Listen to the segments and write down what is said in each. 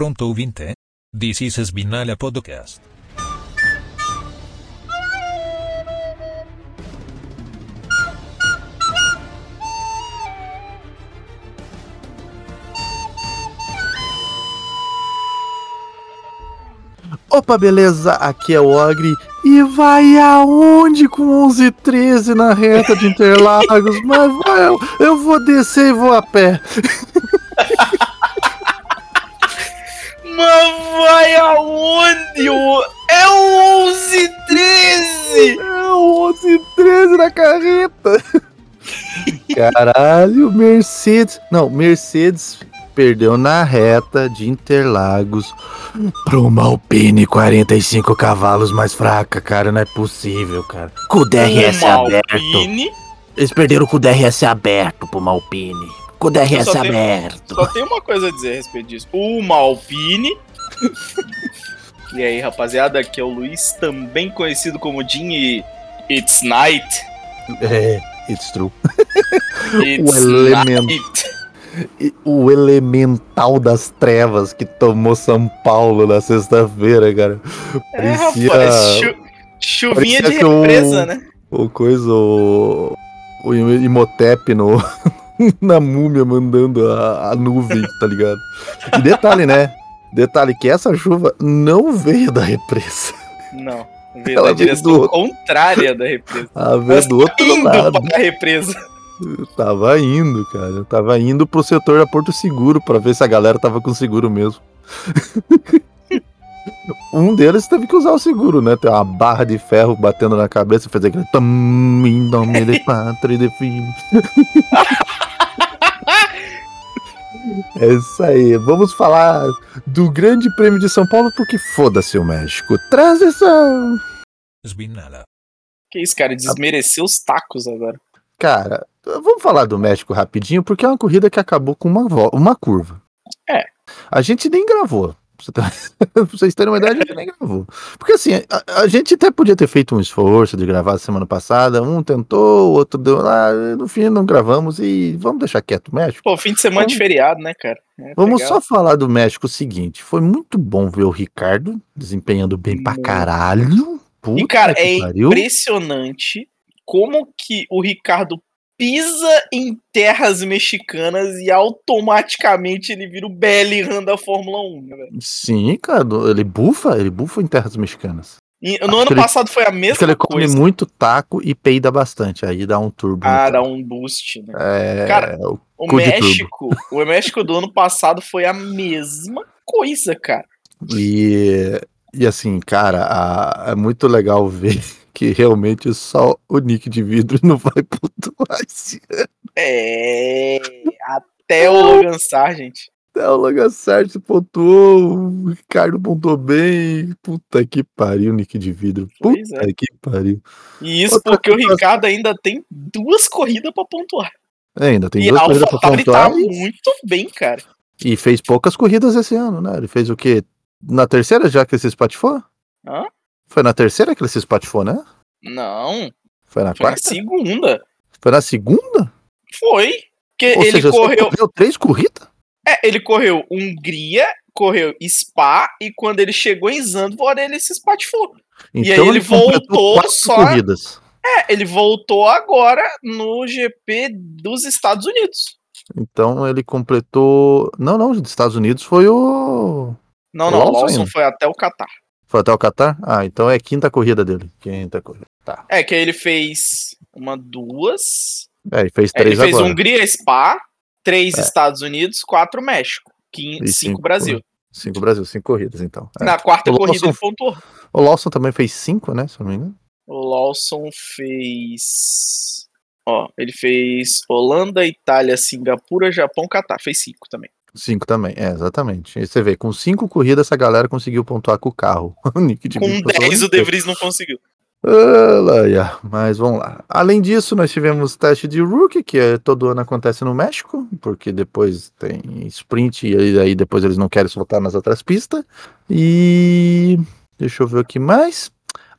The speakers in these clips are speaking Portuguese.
pronto ouvinte? This is Spinala Podcast. Opa, beleza? Aqui é o Ogre. E vai aonde com 11 e 13 na reta de Interlagos? Mas vai, eu vou descer e vou a pé. Mas vai aonde? É o 11 13! É o 11 e 13 na carreta. Caralho, Mercedes. Não, Mercedes perdeu na reta de Interlagos pro uma Alpine 45 cavalos mais fraca, cara. Não é possível, cara. Com o DRS Uma aberto. Alpine. Eles perderam com o DRS aberto pro Malpine. Com o DRS Só tem- aberto. Só tem uma coisa a dizer a respeito disso. Uma Alpine. e aí, rapaziada, aqui é o Luiz, também conhecido como Jim e It's Night. É, it's true. It's O elemento. night. O elemental das trevas que tomou São Paulo na sexta-feira, cara. É, Parecia rapaz, chu- chuvinha parecia de represa, né? o coisa, o, o Imhotep no, na múmia mandando a, a nuvem, tá ligado? E detalhe, né? Detalhe que essa chuva não veio da represa. Não. Veio Ela da veio direção do- contrária da represa. A ver do outro Indo lado. para a represa. Tava indo, cara. Tava indo pro setor da Porto Seguro pra ver se a galera tava com seguro mesmo. um deles teve que usar o seguro, né? Tem uma barra de ferro batendo na cabeça e fazer aquele. Tam, em nome de pátria e de filho. É isso aí. Vamos falar do Grande Prêmio de São Paulo, porque foda-se o México. Transição! Que isso, cara? Desmereceu os tacos agora. Cara, vamos falar do México rapidinho, porque é uma corrida que acabou com uma, uma curva. É. A gente nem gravou. Pra vocês terem uma ideia, a gente nem gravou. Porque assim, a, a gente até podia ter feito um esforço de gravar semana passada. Um tentou, o outro deu lá. No fim, não gravamos e vamos deixar quieto o México. Pô, fim de semana de feriado, né, cara? É Vamos legal. só falar do México o seguinte: foi muito bom ver o Ricardo desempenhando bem pra caralho. Puta E, cara, é pariu. impressionante como que o Ricardo pisa em terras mexicanas e automaticamente ele vira o Bellingham da Fórmula 1, né, velho? Sim, cara, ele bufa, ele bufa em terras mexicanas. E no Acho ano ele- passado foi a Acho que mesma ele come coisa. muito taco e peida bastante, aí dá um turbo. Ah, dá um boost, né? É, Cara, o O México, o México do ano passado foi a mesma coisa, cara. E, e assim, cara, a- é muito legal ver que realmente só o Nick de vidro não vai pontuar esse ano. É. Até o Logan Sargent. Até o Logan Sartre pontuou, o Ricardo pontuou bem. Puta que pariu, Nick de vidro. Puta é. que pariu. E isso Outra porque o Ricardo ainda tem duas corridas pra pontuar. É, ainda tem e duas corridas pra tá pontuar e, muito bem, cara. e fez poucas corridas esse ano, né? Ele fez o quê? Na terceira já que ele se espatifou? Hã? Foi na terceira que ele se espatifou, né? Não, Foi na foi na quarta? segunda. Foi na segunda? Foi. Porque Ou ele seja, correu. correu três corridas? É, ele correu Hungria, correu Spa, e quando ele chegou em Zandvoort, ele se espatifou. Então aí ele completou voltou só- corridas. É, ele voltou agora no GP dos Estados Unidos. Então ele completou. Não, não, dos Estados Unidos foi o. Não, O não, Lawson Lawson foi até o Qatar. Foi até o Qatar? Ah, então é quinta corrida dele. Quinta corrida. Tá. É, que aí ele fez uma, duas. É, ele fez É, ele três fez agora. Hungria, Spa, três É. Estados Unidos, quatro México, cinco, cinco Brasil. Cinco Brasil, cinco corridas, então. É. Na quarta O corrida Lawson- ele pontuou. O Lawson também fez cinco, né? Se não me engano. O Lawson fez. Ó, ele fez Holanda, Itália, Singapura, Japão, Catar. Fez cinco também. Cinco também, é, exatamente. E você vê, com cinco corridas essa galera conseguiu pontuar com o carro. o Nick de Com Vries passou 10 o. De Vries não conseguiu. Ah, lá, ia. Mas vamos lá. Além disso, nós tivemos teste de rookie, que é, todo ano acontece no México, porque depois tem sprint e aí- aí depois eles não querem soltar nas outras pistas. E deixa eu ver o que mais.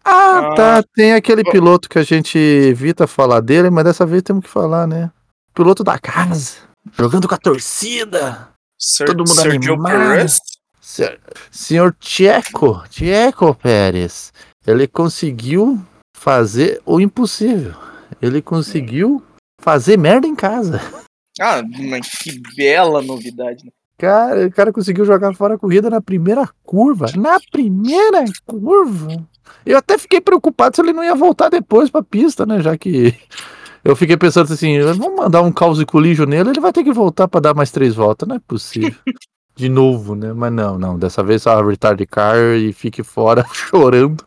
Ah, Ah, tá. Tem aquele bom. piloto que a gente evita falar dele, mas dessa vez temos que falar, né? Piloto da casa, jogando com a torcida. Ser todo mundo Sergio animado. Se- Senhor Tcheco, Tcheco Pérez, ele conseguiu fazer o impossível. Ele conseguiu fazer merda em casa. Ah, mas que bela novidade. né? Cara, o cara conseguiu jogar fora a corrida na primeira curva. Na primeira curva. Eu até fiquei preocupado se ele não ia voltar depois pra pista, né? Já que eu fiquei pensando assim, vamos mandar um caos e colígio nele, ele vai ter que voltar pra dar mais três voltas. Não é possível. De novo, né? Mas não, não. Dessa vez só retard car e fique fora chorando.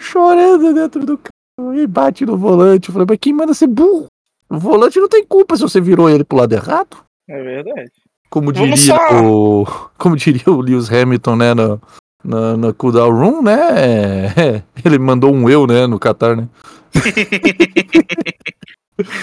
chorando dentro do carro. E bate no volante. Eu falei, mas quem manda ser burro? O volante não tem culpa se você virou ele pro lado errado. É verdade. Como diria o. Como diria o Lewis Hamilton, né? No, na, na cooldown room, né? é, ele mandou um eu, né? No Qatar, né?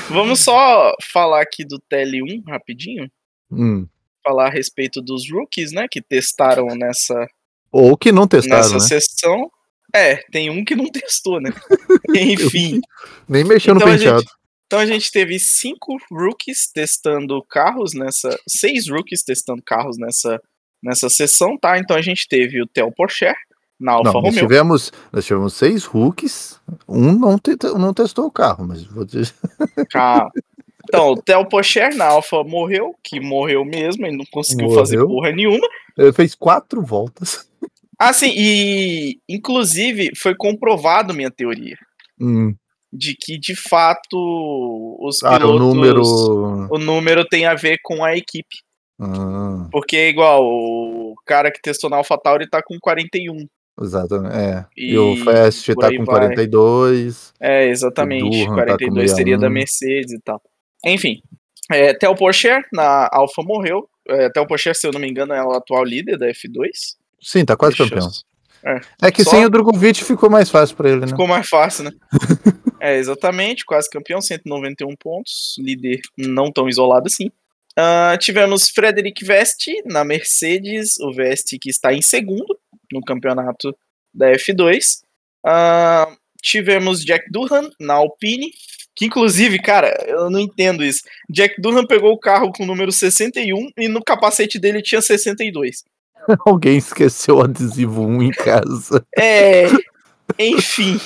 Vamos só falar aqui do TL1 rapidinho. Hum. Falar a respeito dos rookies, né? Que testaram nessa, Ou que não testaram, nessa né? sessão. É, tem um que não testou, né? Enfim. Nem mexeu Então no a gente- penteado. Então a gente teve cinco rookies testando carros nessa. Seis rookies testando carros nessa, nessa sessão, tá? Então a gente teve o Theo Porcher na Alfa Não, nós Romeo. tivemos, nós tivemos seis rookies. Um não, te- não testou o carro, mas vou dizer. Calma. Então, o Theo Porcher na Alfa morreu, que morreu mesmo, ele não conseguiu fazer Morreu. porra nenhuma. Ele fez quatro voltas. Ah, sim, e inclusive foi comprovado minha teoria Hum. de que de fato os Ah, pilotos. o número. o número tem a ver com a equipe. Ah, Porque igual, o cara que testou na AlphaTauri tá com 41. Exatamente. É. E, E o Fast tá com vai. 42. É, exatamente. O Durham tá com 42 seria da 61. Mercedes e tal. Enfim, é, Theo Porcher na Alfa morreu. É, Theo Porcher, se eu não me engano, é o atual líder da F2. Sim, tá quase Deixa eu- campeão. É que Só- sem o Drogovic ficou mais fácil pra ele, né? Ficou mais fácil, né? é, exatamente, quase campeão, 191 pontos, líder não tão isolado assim. Ah, tivemos Frederic Vest na Mercedes, o Vest que está em segundo no campeonato da F2. Ah, tivemos Jack Durham na Alpine, que inclusive, cara, eu não entendo isso. Jack Durham pegou o carro com o número 61 e no capacete dele tinha 62. Alguém esqueceu o adesivo 1 em casa. É, enfim.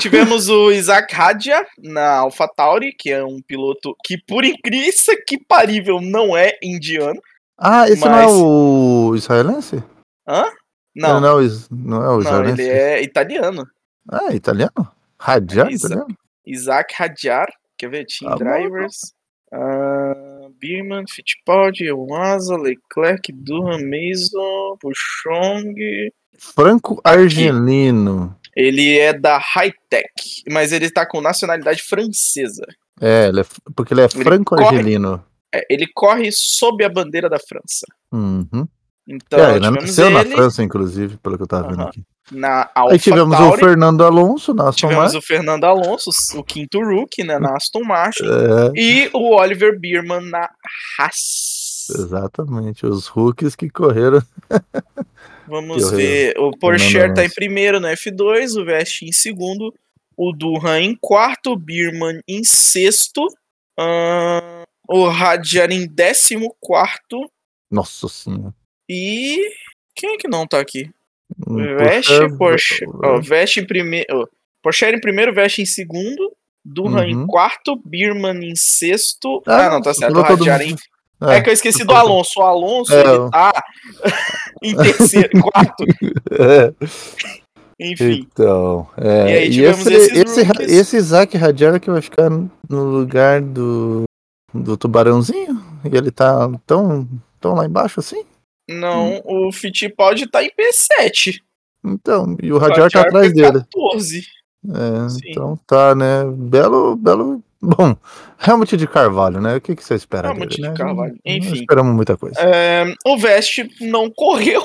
Tivemos o Isaac Radia na AlphaTauri, que é um piloto que, por incrível que parível, não é indiano. Ah, esse não é Mas- o israelense? Não, Não, é não é o não, israelense. ele é italiano. Ah, é italiano? Radiar, É italiano? Isaac Radiar, quer ver? Team Ah, bom. Drivers. Ah, Birman, Fittipaldi, Asa, Leclerc, Durham, Mason, Puchong. Franco-argelino. Ele é da Hightech, mas ele tá com nacionalidade francesa. É, ele é, porque ele é franco-argelino. É, ele corre sob a bandeira da França. Uhum. Então, é, ele tivemos nasceu na ele França, inclusive, pelo que eu tava vendo Aham. aqui. na Aí tivemos o AlphaTauri. Fernando Alonso na Aston Tivemos Martin. o Fernando Alonso, o quinto rookie, né, na Aston Martin. É, E o Oliver Bierman na Haas. exatamente, os rookies que correram. Vamos Que ver. O Porsche tá em primeiro no F2, o Vest em segundo, o Durham em quarto, o Bierman em sexto, ahn, o Radjar em décimo quarto Nossa senhora. E. Quem é que não tá aqui? Um Veste, Porsche. Ó, Veste em primeiro. Porsche em primeiro, Veste em segundo. Durham em Uhum. quarto, Birman em sexto. Ah, Ah, não, tá certo. Mundo. em. É, que eu esqueci do Alonso. O Alonso, É, ele tá em terceiro, em quarto. É, Enfim. então, é, E aí e tivemos esse, esses esse, esse Isaac Radiar que vai ficar no lugar do, do Tubarãozinho? E ele tá tão, tão lá embaixo assim? Não, o Fittipaldi tá em P7. Então, e o Radiar tá atrás dele. 14. É, Sim. então tá, né? Belo, belo. Bom, Helmut de Carvalho, né? O que, que você espera Helmut dele, de né? Carvalho, Não- não enfim. esperamos muita coisa. É, o Veste não correu.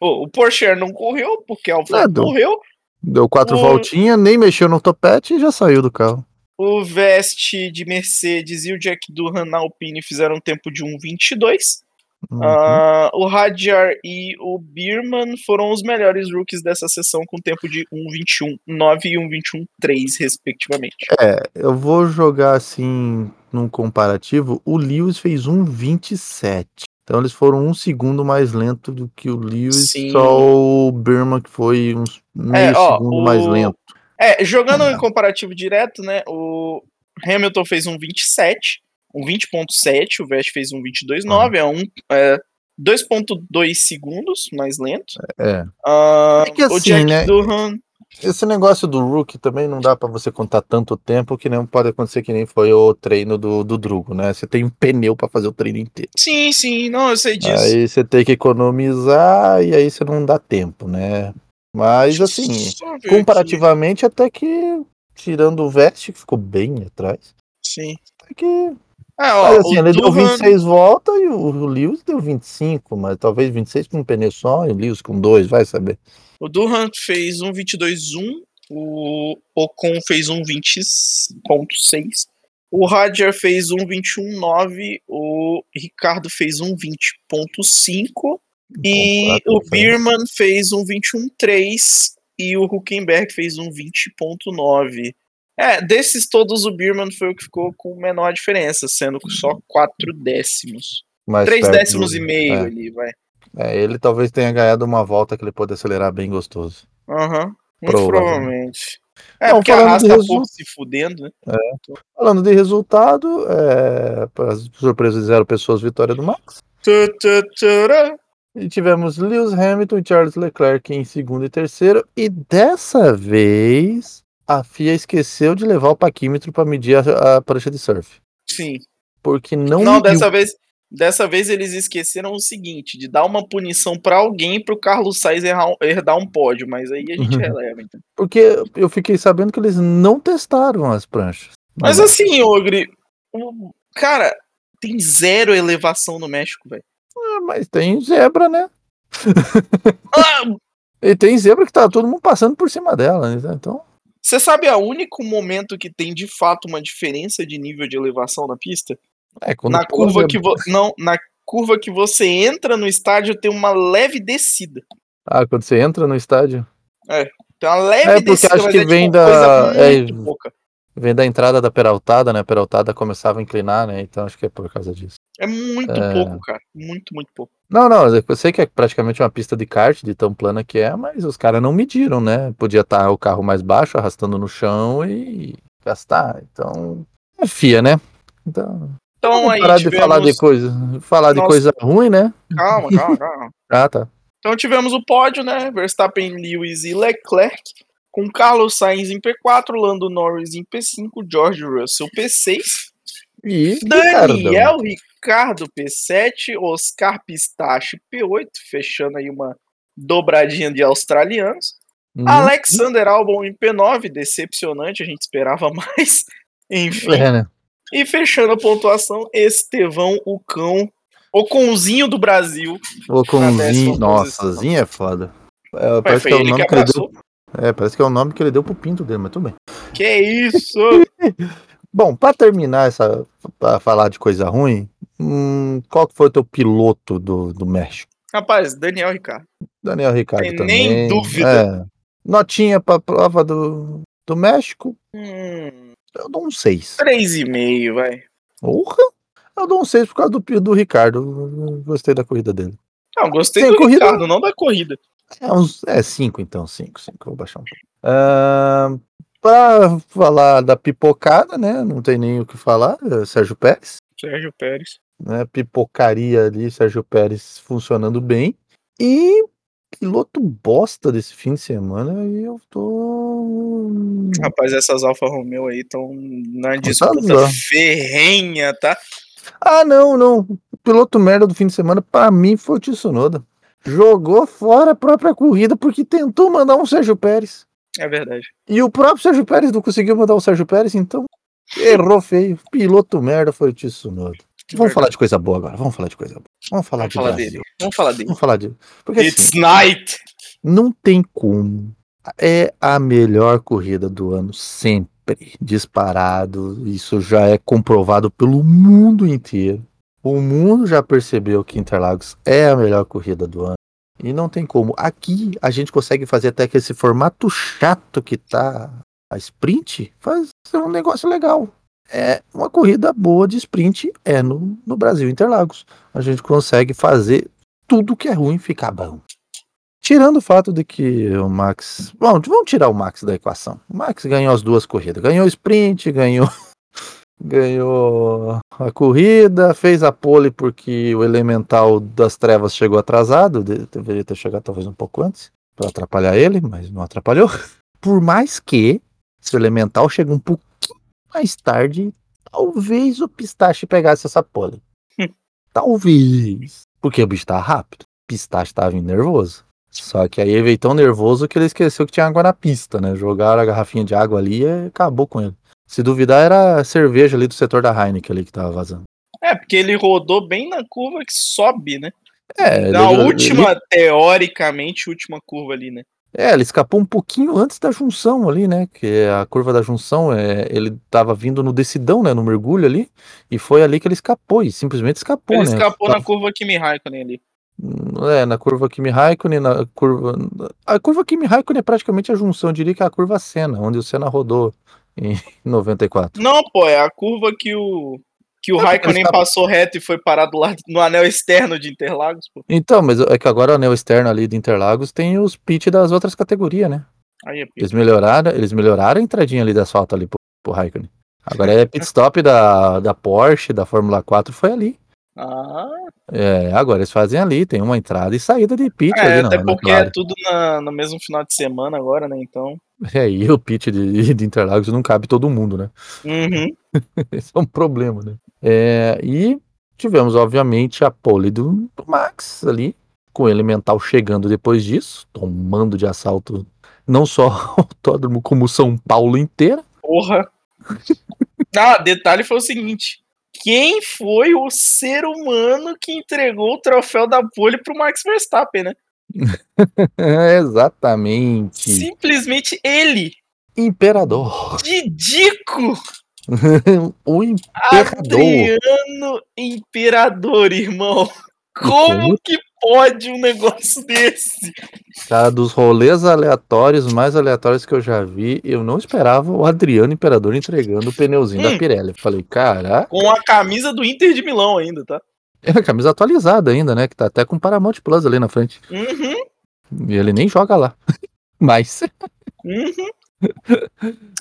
O, Porsche não correu, porque a Alfa Nada. correu. Deu quatro o- voltinhas, nem mexeu no topete e já saiu do carro. O Veste de Mercedes e o Jack Durham na Alpine fizeram um tempo de 1,22. Uhum. Ah, o Radjar e o Bierman foram os melhores rookies dessa sessão com tempo de 1,21,9 e 1,21,3, respectivamente. É, eu vou jogar assim num comparativo. O Lewis fez um 27. Então eles foram um segundo mais lento do que o Lewis, Sim. só o Birman que foi uns meio ó, segundo o- mais lento. É, jogando Ah. em comparativo direto, né? O Hamilton fez um 27, um 20.7, o Vest fez um 22.9, é um é, 2.2 segundos mais lento. É. Ah, É que o assim, Jack né? Durham, Esse negócio do Rook também não dá pra você contar tanto tempo que não pode acontecer que nem foi o treino do, do Drugo, né? Você tem um pneu pra fazer o treino inteiro. sim, sim, não, eu sei disso. Aí você tem que economizar e aí você não dá tempo, né? Mas assim, ver aqui. comparativamente até que tirando o Vest que ficou bem atrás, Sim. até que É, ó, Mas, assim, ele deu Durham- 26 voltas e o, o Lewis deu 25, mas talvez 26 com um pneu só e o Lewis com dois, vai saber. O Durham fez um 22.1, o Ocon fez um 20.6, o Roger fez um 21.9, o Ricardo fez um 20.5 e Quatro o diferença. Birman fez um 21.3 e o Huckenberg fez um 20.9. É, desses todos o Birman foi o que ficou com menor diferença, sendo só 4 décimos. Mais 3 perto décimos do- e meio é. ali, vai. É, ele talvez tenha ganhado uma volta que ele pôde acelerar bem gostoso. Aham, muito Provavelmente. É, Não, porque arrasta resu- porra se fudendo, né? Falando de resultado, é, para surpresa de zero pessoas, vitória do Max. Tu, tu, turá. E tivemos Lewis Hamilton e Charles Leclerc em segundo e terceiro. E dessa vez, a FIA esqueceu de levar o paquímetro para medir a, a prancha de surf. Sim. Porque não, Não, mediu. dessa vez, dessa vez eles esqueceram o seguinte, de dar uma punição pra alguém pro Carlos Sainz errar herdar um pódio, mas aí a gente Uhum. releva, então. Porque eu fiquei sabendo que eles não testaram as pranchas. Mas assim, Ogre, o- cara, tem zero elevação no México, velho. Ah, mas tem zebra, né? Ah, E tem zebra que tá todo mundo passando por cima dela, né? Então, Você sabe a único momento que tem de fato uma diferença de nível de elevação na pista? é quando na curva que vo... não, na curva que você entra no estádio tem uma leve descida. Ah, quando você entra no estádio, Tem uma leve É, porque descida, acho que é, vem tipo, da- é, pouca. vem da entrada da peraltada, né? A peraltada começava a inclinar, né? Então acho que é por causa disso. É muito É. pouco, cara. Muito, muito pouco. Não, não, eu sei que é praticamente uma pista de kart, de tão plana que é, mas os caras não mediram, né? Podia estar o carro mais baixo, arrastando no chão e gastar. Então, é FIA, né? Então, Então vamos aí parar tivemos... de falar de coisa, falar de Nossa. coisa ruim, né? Calma, calma, calma. Ah, tá. Então tivemos o pódio, né? Verstappen, Lewis e Leclerc. Com Carlos Sainz em P4, Lando Norris em P5, George Russell P6, E Daniel Ricardo P7, Oscar Pistache P8, fechando aí uma dobradinha de australianos. Hum, Alexander Albon em P9, decepcionante, a gente esperava mais. Enfim. É, né? E fechando a pontuação, Estevão, o cão, o cãozinho do Brasil. O décima Conzinho. Nossa. Zinho é foda. É, parece que é o ele que nome que ele deu. É, parece que é o nome que ele deu pro pinto dele, mas tudo bem. Que isso? Bom, pra terminar essa. pra falar de coisa ruim, hum, qual que foi o teu piloto do, do México? Rapaz, Daniel Ricardo. Daniel Ricardo Tem também. nem dúvida. É. Notinha pra prova do, do México, Hum, eu dou um 6. 3,5, vai. Porra! Eu dou um 6 por causa do, do Ricardo. Eu Gostei da corrida dele. Não, gostei Tem do corrida- Ricardo, não da corrida. É, uns, é 5 então, 5, 5. Vou baixar um pouco. Ah, pra falar da pipocada, né? Não tem nem o que falar. é Sérgio Pérez. Sérgio Pérez. Né, pipocaria ali, Sérgio Pérez funcionando bem. E piloto bosta desse fim de semana, e eu tô. Rapaz, essas Alfa Romeo aí estão na disputa Azar. ferrenha, tá? Ah, não, não. O piloto merda do fim de semana, pra mim, foi o Tsunoda. Jogou fora a própria corrida porque tentou mandar um Sérgio Pérez. É verdade. E o próprio Sérgio Pérez não conseguiu mandar o Sérgio Pérez, então errou feio. Piloto merda foi o Tsunoda. Vamos falar de coisa boa agora, vamos falar de coisa boa. Vamos falar Vamos de falar Brasil. dele. Vamos falar dele. Vamos falar de. Porque assim, It's night! Não tem como. É a melhor corrida do ano, sempre. Disparado. Isso já é comprovado pelo mundo inteiro. O mundo já percebeu que Interlagos é a melhor corrida do ano. E não tem como. Aqui a gente consegue fazer até que esse formato chato que tá a sprint faz um negócio legal. É uma corrida boa de sprint é no, no Brasil Interlagos. A gente consegue fazer tudo que é ruim ficar bom. Tirando o fato de que o Max. Bom, vamos tirar o Max da equação. O Max ganhou as duas corridas. Ganhou sprint, ganhou. ganhou a corrida, fez a pole porque o elemental das trevas chegou atrasado. Deveria ter chegado talvez um pouco antes para atrapalhar ele, mas não atrapalhou. Por mais que se o elemental chega um pouquinho mais tarde, talvez o pistache pegasse essa pole. talvez. Porque o bicho tá rápido. O pistache tava vindo nervoso. Só que aí ele veio tão nervoso que ele esqueceu que tinha água na pista, né? Jogaram a garrafinha de água ali e acabou com ele. Se duvidar, era a cerveja ali do setor da Heineken ali que tava vazando. É, porque ele rodou bem na curva que sobe, né? É, Na ele- última, ele- teoricamente, última curva ali, né? É, ele escapou um pouquinho antes da junção ali, né? Que a curva da junção, é, ele tava vindo no decidão, né? No mergulho ali. E foi ali que ele escapou. E simplesmente escapou, Ele né? escapou Tava- na curva Kimi Raikkonen ali. É, na curva Kimi Raikkonen, na curva. A curva Kimi Raikkonen é praticamente a junção, eu diria que é a curva Senna, onde o Senna rodou em 94. Não, pô, é a curva que o que o Raikkonen escapa- passou reto e foi parar do lado no anel externo de Interlagos, pô. Então, mas é que agora o anel externo ali de Interlagos tem os pit das outras categorias, né? Aí é Eles melhoraram, eles melhoraram a entradinha ali de asfalto ali pro, pro Raikkonen. Agora é pit stop da, da Porsche, da Fórmula 4, foi ali. Ah, É, agora eles fazem ali, tem uma entrada e saída de pit é, ali na, até porque McLaren. é tudo na- no mesmo final de semana agora, né? Então. É, e o pit de, de Interlagos não cabe todo mundo, né? Uhum. Esse é um problema, né? É, e tivemos, obviamente, a pole do, do Max ali, com o Elemental chegando depois disso, tomando de assalto não só o autódromo, como São Paulo inteira. Porra. Ah, detalhe foi o seguinte. Quem foi o ser humano que entregou o troféu da pole pro Max Verstappen, né? Exatamente. Simplesmente ele. Imperador. Didico! o imperador. Adriano Imperador, irmão. Como que pode um negócio desse? Cara, dos rolês aleatórios, mais aleatórios que eu já vi, eu não esperava o Adriano Imperador entregando o pneuzinho da Hum. Pirelli. Eu Falei, cara, Com a camisa do Inter de Milão ainda, tá? é a camisa atualizada ainda, né? Que tá até com Paramount Plus ali na frente. Uhum, E ele nem joga lá. Mas uhum.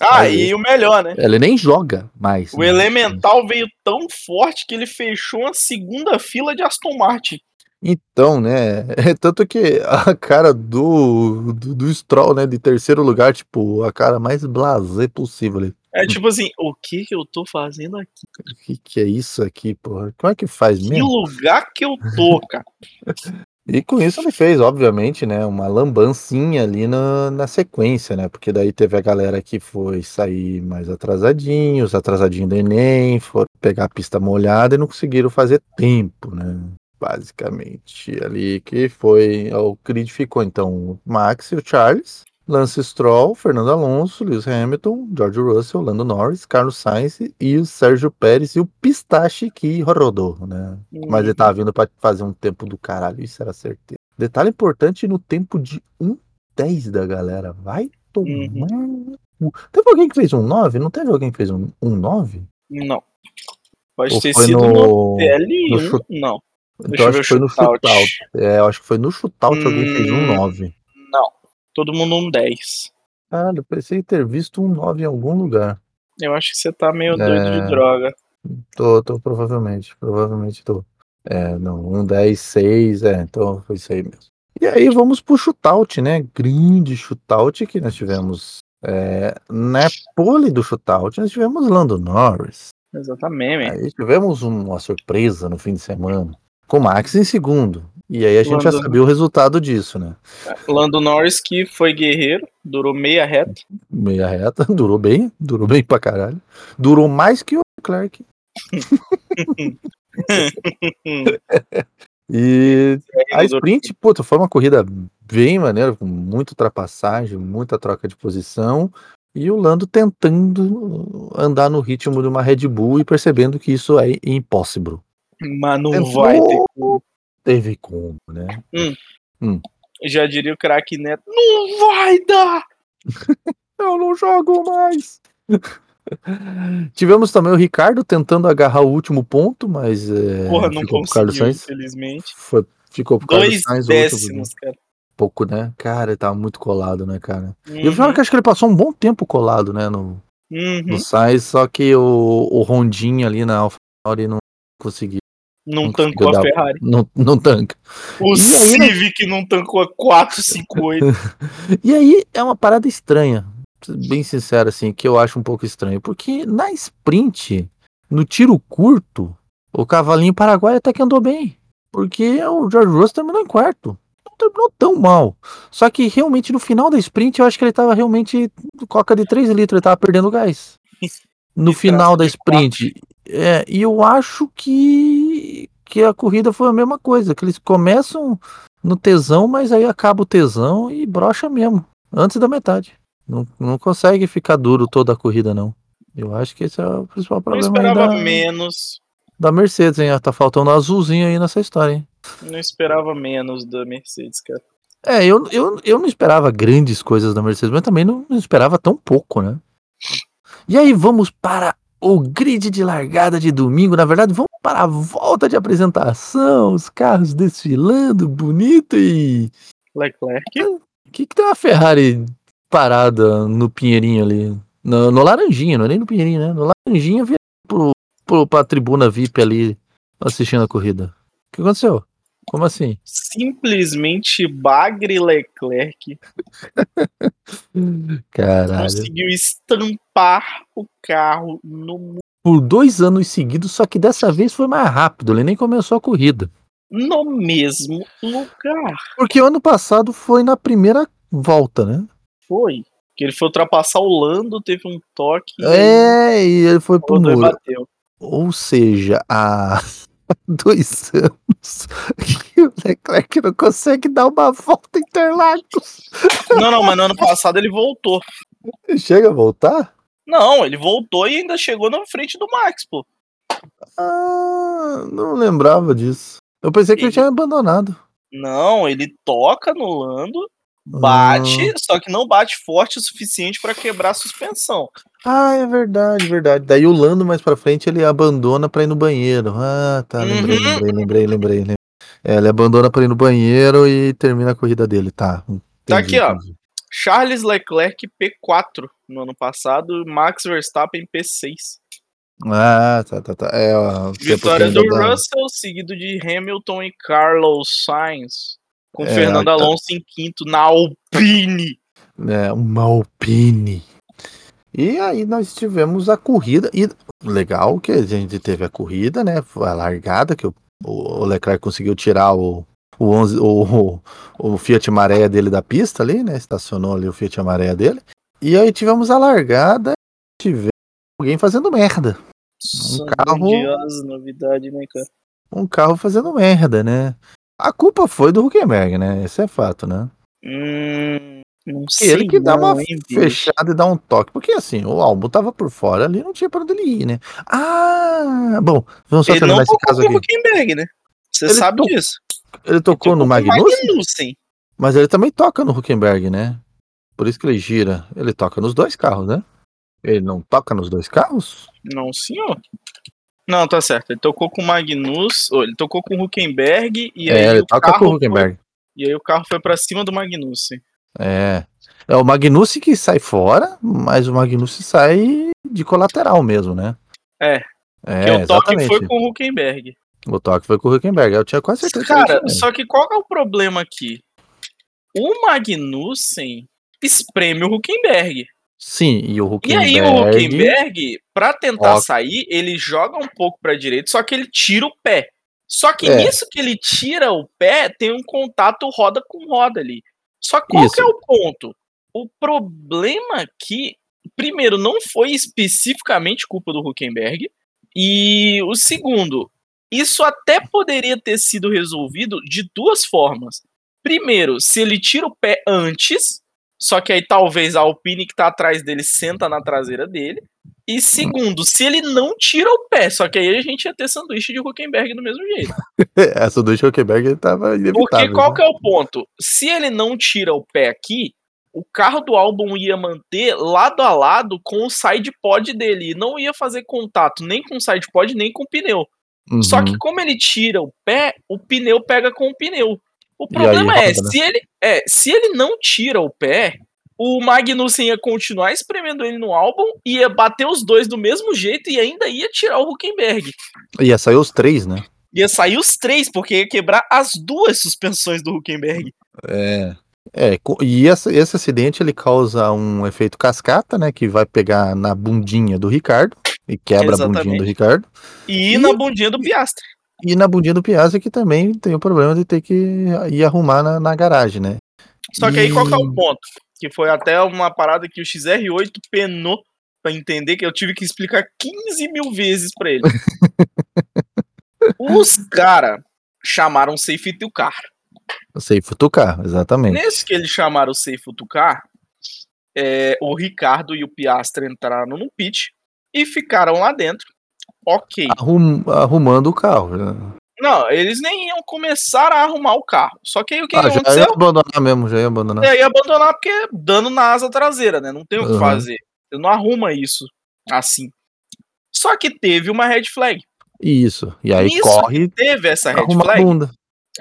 Ah, Aí. e o melhor, né? ele nem joga mais. O Elemental veio tão forte que ele fechou uma segunda fila de Aston Martin. Então, né? É tanto que a cara do, do, do Stroll, né? De terceiro lugar, tipo, a cara mais blasé possível ali. É tipo assim, o que que eu tô fazendo aqui? O que, que é isso aqui, porra? Como é que faz Que mesmo? lugar que eu tô, cara? E com isso ele fez, obviamente, né, uma lambancinha ali na, na sequência, né, porque daí teve a galera que foi sair mais atrasadinhos, atrasadinho do Enem, foram pegar a pista molhada e não conseguiram fazer tempo, né, basicamente, ali que foi, o grid ficou então o Max e o Charles, Lance Stroll, Fernando Alonso, Lewis Hamilton, George Russell, Lando Norris, Carlos Sainz e o Sérgio Pérez e o Pistache que rodou, né, mas ele tava vindo pra fazer um tempo do caralho, isso era certeza. Detalhe importante no tempo de 1,10 da galera. Vai tomar. cu. Teve alguém que fez um 9? Não teve alguém que fez um, um 9? Não. Pode Ou ter sido no, no. TL1, no chute- não. Então Deixa eu acho ver que foi no shootout. É, eu acho que foi no shootout alguém fez um Hum. 9. Todo mundo um 10. Caralho, eu pensei ter visto um 9 em algum lugar. Eu acho que você tá meio É. doido de droga. Tô, tô, provavelmente. Provavelmente tô. É, não, um 10, 6, é, então foi isso aí mesmo. E aí vamos pro shootout, né? Grande shootout que nós tivemos. É, na pole do shootout, nós tivemos Lando Norris. Exatamente. Aí tivemos uma surpresa no fim de semana. Com o Max em segundo. E aí a gente já Lando- sabia o resultado disso, né? Lando Norris, que foi guerreiro, durou meia reta. Meia reta, durou bem, durou bem pra caralho. Durou mais que o Clark. e a sprint, puta, foi uma corrida bem maneira, com muita ultrapassagem, muita troca de posição. E o Lando tentando andar no ritmo de uma Red Bull e percebendo que isso é impossível. Mas não Tentou. vai ter. Teve como, né? Já diria o craque Neto, não vai dar! Eu não jogo mais. Tivemos também o Ricardo tentando agarrar o último ponto, mas é, Porra, não ficou Carlos Sainz. infelizmente. Foi, ficou pro Carlos Dois Sainz décimos, cara. pouco, né? Cara, ele tava muito colado, né, cara? Uhum, pior é que acho que ele passou um bom tempo colado, né, no, uhum. no Sainz, só que o, o Rondinho ali na AlphaTauri não conseguiu, Não não tancou a Ferrari. não, não tanca. O E aí, né? Civic não tancou a 458. E aí é uma parada estranha, bem sincero assim, que eu acho um pouco estranho, porque na sprint, no tiro curto, o cavalinho paraguaio até que andou bem, porque o George Russell terminou em quarto. Não terminou tão mal. Só que realmente no final da sprint eu acho que ele tava realmente coca de 3 litros, ele tava perdendo gás. No final da sprint. É, e eu acho que, que a corrida foi a mesma coisa, que eles começam no tesão, mas aí acaba o tesão e brocha mesmo, antes da metade. Não, não consegue ficar duro toda a corrida, não. Eu acho que esse é o principal problema aí esperava da, menos. da Mercedes, hein? Tá faltando azulzinho aí nessa história, hein? Não esperava menos da Mercedes, cara. É, eu, eu, eu não esperava grandes coisas da Mercedes, mas também não, não esperava tão pouco, né? E aí vamos para o grid de largada de domingo. Na verdade, vamos para a volta de apresentação, os carros desfilando bonito e. Leclerc. O que, que tem uma Ferrari parada no Pinheirinho ali? No, no Laranjinha, não é nem no Pinheirinho, né? No Laranjinha vira pro, pro, pra tribuna VIP ali assistindo a corrida. O que aconteceu? Como assim? Simplesmente Bagre Leclerc Caralho. conseguiu estampar o carro no, Por dois anos seguidos, só que dessa vez foi mais rápido, ele nem começou a corrida. no mesmo lugar. Porque o ano passado foi na primeira volta, né? Foi. Que ele foi ultrapassar o Lando, teve um toque É, e ele foi pro muro. bateu. Ou seja, há dois anos que o Leclerc não consegue dar uma volta em Interlagos. Não, não, mas no ano passado ele voltou. Chega a voltar? Não, ele voltou e ainda chegou na frente do Max, pô. Ah, não lembrava disso. Eu pensei que ele Ele- tinha abandonado. Não, ele toca no Lando, bate, só que não bate forte o suficiente pra quebrar a suspensão. Ah, é verdade, verdade. Daí o Lando mais pra frente ele abandona pra ir no banheiro. Ah, tá, lembrei, Uhum. lembrei, lembrei, lembrei, lembrei. É, ele abandona pra ir no banheiro e termina a corrida dele, tá. Tá entendi, aqui, ó. entendi. Charles Leclerc P4 no ano passado, Max Verstappen P6. Ah, tá, tá, tá. É, ó, Vitória do Russell, seguido de Hamilton e Carlos Sainz. Com É, Fernando tá. Alonso em quinto na Alpine. É, uma Alpine. E aí nós tivemos a corrida. E legal que a gente teve a corrida, né? Foi a largada, que o, o Leclerc conseguiu tirar o, o, 11, o, o Fiat Maré dele da pista ali, né? Estacionou ali o Fiat Maré dele. E aí tivemos a largada e tivemos alguém fazendo merda. Nossa, carro- novidade, né, cara? Um carro fazendo merda, né? A culpa foi do Huckenberg, né? Esse é fato, né? Hum, não sei. Ele que dá não, uma hein, fechada e dá um toque. Porque assim, o álbum tava por fora ali, não tinha pra onde ele ir, né? Ah, bom, vamos só Ele terminar não esse tocou caso aqui. Huckenberg, né? Você Ele sabe to- disso. Ele tocou Ele no com o Magnussen, Magnussen. mas ele também toca no Huckenberg, né? Por isso que ele gira. Ele toca nos dois carros, né? Ele não toca nos dois carros? Não, senhor. Não, tá certo. Ele tocou com o Magnus, ou ele tocou com o Huckenberg e aí é, ele o toca carro com o Huckenberg. Foi, e aí o carro foi pra cima do Magnussen. É. É o Magnussen que sai fora, mas o Magnussen sai de colateral mesmo, né? É, É, que o toque foi com o Huckenberg. O toque foi com o Huckenberg. Eu tinha quase certeza que Cara, mesmo. só que qual que é o problema aqui? O Magnussen espreme o Huckenberg. Sim, e o E Huckenberg. aí o Huckenberg, pra tentar Ó. sair, ele joga um pouco pra direita, só que ele tira o pé. Só que É. nisso que ele tira o pé, tem um contato roda com roda ali. Só que qual que é o ponto? O problema aqui, primeiro, não foi especificamente culpa do Huckenberg. E o segundo, isso até poderia ter sido resolvido de duas formas. Primeiro, se ele tira o pé antes, só que aí talvez a Alpine que tá atrás dele senta na traseira dele. E segundo, se ele não tira o pé, só que aí a gente ia ter sanduíche de Huckenberg do mesmo jeito. Essa do Huckenberg tava inevitável. Porque qual né? que é o ponto? Se ele não tira o pé aqui, o carro do álbum ia manter lado a lado com o side pod dele. E não ia fazer contato nem com o side pod nem com o pneu. Uhum. Só que como ele tira o pé, o pneu pega com o pneu. O problema aí é, roda, né? se ele, é, se ele não tira o pé, o Magnussen ia continuar espremendo ele no álbum, ia bater os dois do mesmo jeito e ainda ia tirar o Huckenberg. Ia sair os três, né? Ia sair os três, porque ia quebrar as duas suspensões do Huckenberg. É. É, e essa- esse acidente ele causa um efeito cascata, né? Que vai pegar na bundinha do Ricardo e quebra a bundinha Exatamente. do Ricardo. E E- na bundinha do Piastre. E na bundinha do Piazza que também tem o problema de ter que ir arrumar na, na garagem, né? Só que aí qual que é E- o ponto? Que foi até uma parada que o XR8 penou pra entender que eu tive que explicar 15 mil vezes pra ele. Os cara chamaram Safety to Car. Eu sei futucar, exatamente. Nesse que eles chamaram Safety to Car, é, o Ricardo e o Piastre entraram no pit e ficaram lá dentro. Ok. Arrum- arrumando o carro. né? Não, eles nem iam começar a arrumar o carro. Só que aí o que Ah, já ia aconteceu? abandonar mesmo, já ia abandonar. E aí abandonar porque é dano na asa traseira, né? Não tem o que Uhum. fazer. Você não arruma isso assim. Só que teve uma red flag. Isso. E aí Nisso corre Teve essa red a flag. bunda.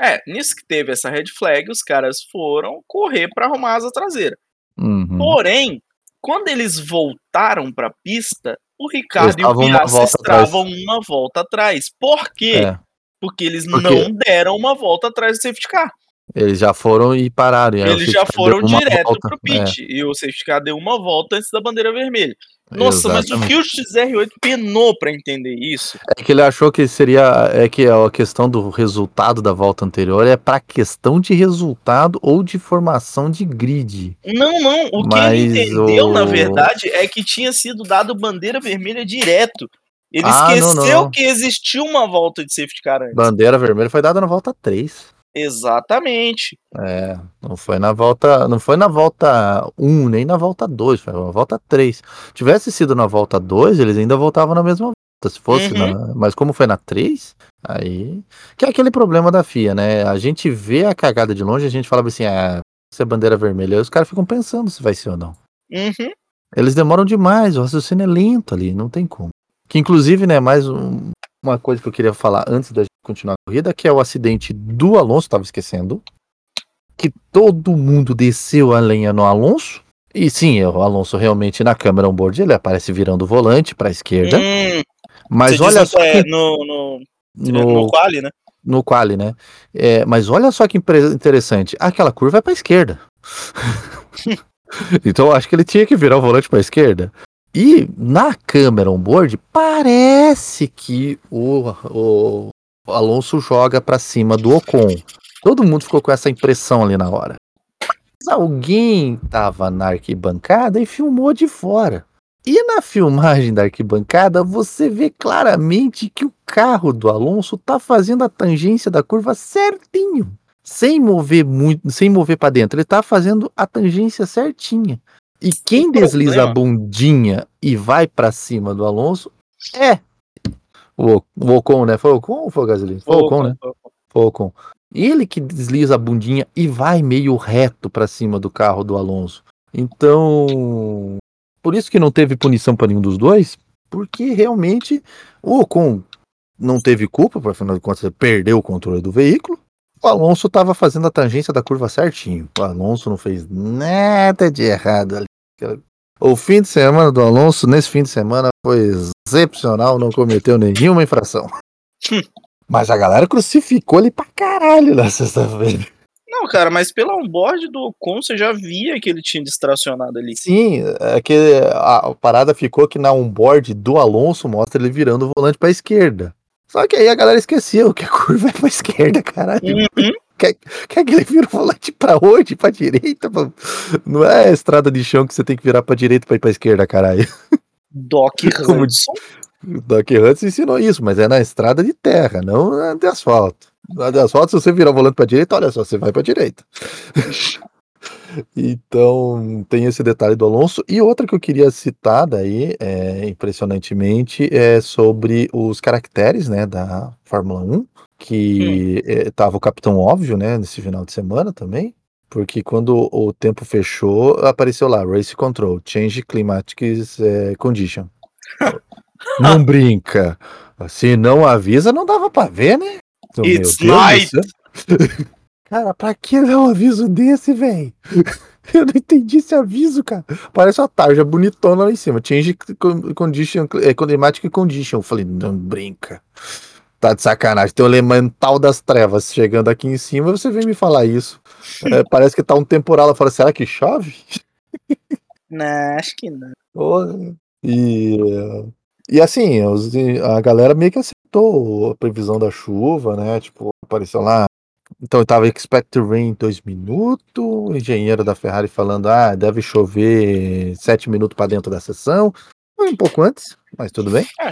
É, nisso que teve essa red flag, os caras foram correr pra arrumar a asa traseira. Uhum. Porém, quando eles voltaram pra pista, o Ricardo e o estavam uma Piastri volta atrás. estavam uma volta atrás. Por quê? É, Porque eles Porque- não deram uma volta atrás do safety car. eles já foram e pararam. e Eles já foram direto volta. pro pit. E o safety car deu uma volta antes da bandeira vermelha. Nossa, mas o exatamente. que o XR8 penou pra entender isso? É que ele achou que seria. É que a questão do resultado da volta anterior é pra questão de resultado ou de formação de grid. Não, não. O que Mas ele entendeu, o- na verdade, é que tinha sido dado bandeira vermelha direto. Ele Ah, não, esqueceu não. que existiu uma volta de safety car antes. Bandeira vermelha foi dada na volta 3. Exatamente. É, não foi na volta, não foi na volta 1, nem na volta 2, foi na volta 3. Tivesse sido na volta 2, eles ainda voltavam na mesma volta. Se fosse Uhum. na, mas como foi na 3, aí que é aquele problema da FIA, né? A gente vê a cagada de longe, a gente fala assim, ah, se é bandeira vermelha, aí os caras ficam pensando se vai ser ou não. Uhum. Eles demoram demais, o raciocínio é lento ali, não tem como. Que inclusive, né, mais um- uma coisa que eu queria falar antes da continuar a corrida, que é o acidente do Alonso, tava esquecendo, que todo mundo desceu a lenha no Alonso. E sim, o Alonso realmente na câmera on-board ele aparece virando o volante para a esquerda, Hum, mas olha só é, que no, no, no, no quali, né? no quali, né? É, mas olha só que interessante, aquela curva é para a esquerda. então eu acho que ele tinha que virar o volante para a esquerda. E na câmera on-board parece que o, o Alonso joga para cima do Ocon. Todo mundo ficou com essa impressão ali na hora. Mas alguém tava na arquibancada e filmou de fora. E na filmagem da arquibancada, você vê claramente que o carro do Alonso tá fazendo a tangência da curva certinho, sem mover muito, sem mover para dentro. Ele tá fazendo a tangência certinha. E quem desliza a bundinha e vai para cima do Alonso é o, o Ocon, né? Foi o Ocon ou foi o Gasly? Foi o Ocon, né? Foi o Ocon. Ele que desliza a bundinha e vai meio reto para cima do carro do Alonso. Então, por isso que não teve punição para nenhum dos dois, porque realmente o Ocon não teve culpa, por afinal de contas ele perdeu o controle do veículo. O Alonso estava fazendo a tangência da curva certinho. O Alonso não fez nada de errado ali. O fim de semana do Alonso, nesse fim de semana, foi excepcional, não cometeu nenhuma infração. Mas a galera crucificou ele pra caralho na sexta-feira. Não, cara, mas pela onboard do Ocon você já via que ele tinha distracionado ali. Sim, é que a, a parada ficou que na onboard do Alonso mostra ele virando o volante pra esquerda. Só que aí a galera esqueceu que a curva é pra esquerda, caralho. Uhum. Quer, quer que ele vira o volante pra onde? Pra direita? Pra- Não é estrada de chão que você tem que virar pra direita pra ir pra esquerda, caralho. Doc Hudson. Doc Hudson ensinou isso, mas é na estrada de terra, não na de asfalto. Na de asfalto, se você virar o volante pra direita, olha só, você vai pra direita. Então, tem esse detalhe do Alonso. E outra que eu queria citar daí, é, impressionantemente, é sobre os caracteres, né, da Fórmula 1, que eh, tava o Capitão Óbvio, né, nesse final de semana também. Porque quando o tempo fechou, apareceu lá, Race Control, Change Climatic é, Condition. não brinca. Se não avisa, não dava pra ver, né? Então, It's night! Cara, pra que dar um aviso desse, velho? Eu não entendi esse aviso, cara. Parece uma tarja bonitona lá em cima. Change condition, é, climatic condition. Eu falei, não brinca. Tá de sacanagem. Tem o elemental das trevas chegando aqui em cima. Você vem me falar isso. É, parece que tá um temporal. Eu falei, será que chove? Não, acho que não. E, e assim, a galera meio que aceitou a previsão da chuva, né? Tipo, apareceu lá então eu tava expect rain em dois minutos, o engenheiro da Ferrari falando, ah, deve chover sete minutos para dentro da sessão. Foi um pouco antes, mas tudo bem. É.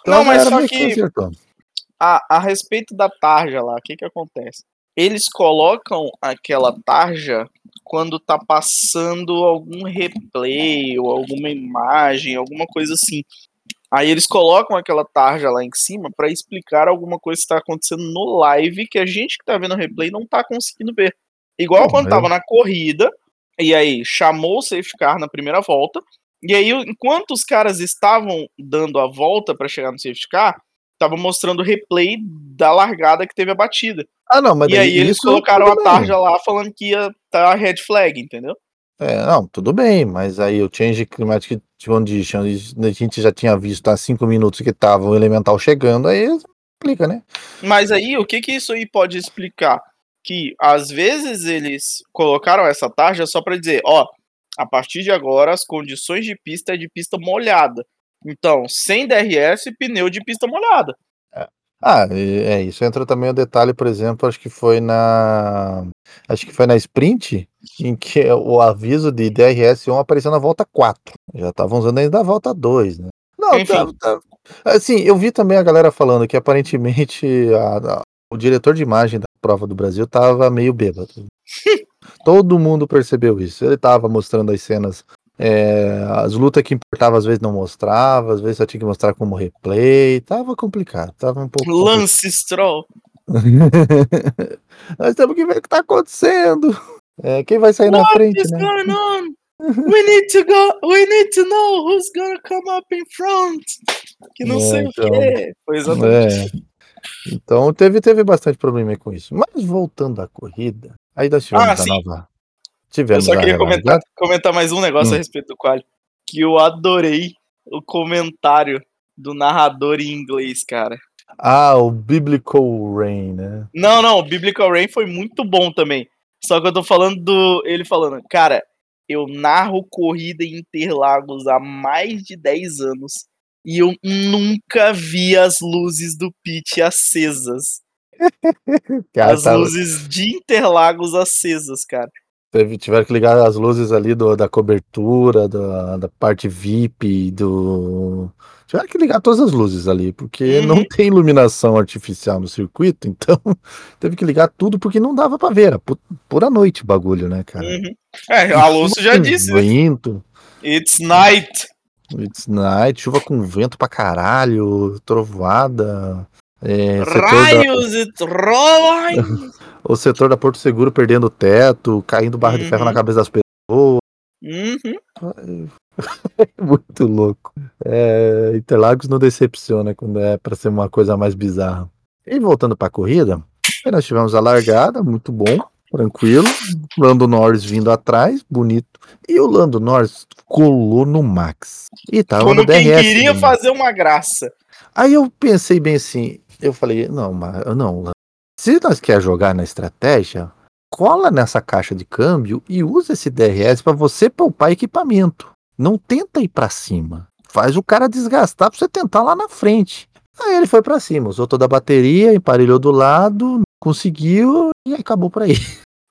Então, Não, mas só que a, a respeito da tarja lá, o que que acontece? Eles colocam aquela tarja quando tá passando algum replay ou alguma imagem, alguma coisa assim. Aí eles colocam aquela tarja lá em cima para explicar alguma coisa que está acontecendo no live que a gente que tá vendo o replay não tá conseguindo ver. Igual oh, quando tava na corrida, e aí chamou o safety car na primeira volta, e aí enquanto os caras estavam dando a volta para chegar no safety car, tava mostrando o replay da largada que teve a batida. Ah, não, mas E aí eles colocaram a tarja lá falando que ia tá red flag, entendeu? É, não, tudo bem, mas aí o Change Climatic Condition, a gente já tinha visto há cinco minutos que tava o Elemental chegando, aí explica, né? Mas aí, o que que isso aí pode explicar? Que às vezes eles colocaram essa tarja só para dizer, ó, a partir de agora as condições de pista é de pista molhada. Então, sem DRS, pneu de pista molhada. Ah, é isso. Entra também o detalhe, por exemplo, acho que foi na. Acho que foi na sprint em que o aviso de DRS1 apareceu na volta 4. Já estavam usando ainda a volta 2, né? Não, tá, tá, assim, eu vi também a galera falando que aparentemente a, a, o diretor de imagem da prova do Brasil tava meio bêbado. Todo mundo percebeu isso. Ele tava mostrando as cenas é, as lutas que importava às vezes não mostrava, às vezes só tinha que mostrar como replay. Tava complicado, tava um pouco. Lance Stroll. Nós temos que ver o que tá acontecendo. É, quem vai sair What na frente, is né? Going on? We need to go. We need to know who's gonna come up in front. Que não é, sei então, o que. Foi exatamente. É. Então teve, teve bastante problema com isso. Mas voltando à corrida, aí nós tivemos ah, a sim. nova Tivemos eu só queria comentar, comentar, mais um negócio hum. a respeito do quali. Que eu adorei o comentário do narrador em inglês, cara. Ah, o Biblical Rain, né? Não, não, o Biblical Rain foi muito bom também. Só que eu tô falando do. Ele falando, cara, eu narro corrida em Interlagos há mais de 10 anos e eu nunca vi as luzes do pit acesas. Cara, as tá... luzes de Interlagos acesas, cara. Teve, tiveram que ligar as luzes ali do, da cobertura, da, da parte VIP, do. Tiveram que ligar todas as luzes ali, porque uhum. não tem iluminação artificial no circuito, então teve que ligar tudo porque não dava pra ver, era pura noite o bagulho, né, cara? Uhum. É, a Lúcio já disse. Né? Vento. It's night. It's night, chuva com vento pra caralho, trovoada. É, Raios da... e trovões! o setor da Porto Seguro perdendo o teto, caindo barra uhum. de ferro na uhum. cabeça das pessoas. Uhum. Muito louco. É, Interlagos não decepciona quando é para ser uma coisa mais bizarra. E voltando para a corrida, nós tivemos a largada, muito bom, tranquilo. Lando Norris vindo atrás, bonito. E o Lando Norris colou no Max. E tava Como no DRS. Quem queria fazer uma graça. Aí eu pensei bem assim, eu falei, não, mas não, se nós quer jogar na estratégia, cola nessa caixa de câmbio e usa esse DRS para você poupar equipamento. Não tenta ir para cima. Faz o cara desgastar para você tentar lá na frente. Aí ele foi para cima, usou toda a bateria, emparelhou do lado, conseguiu e acabou por aí.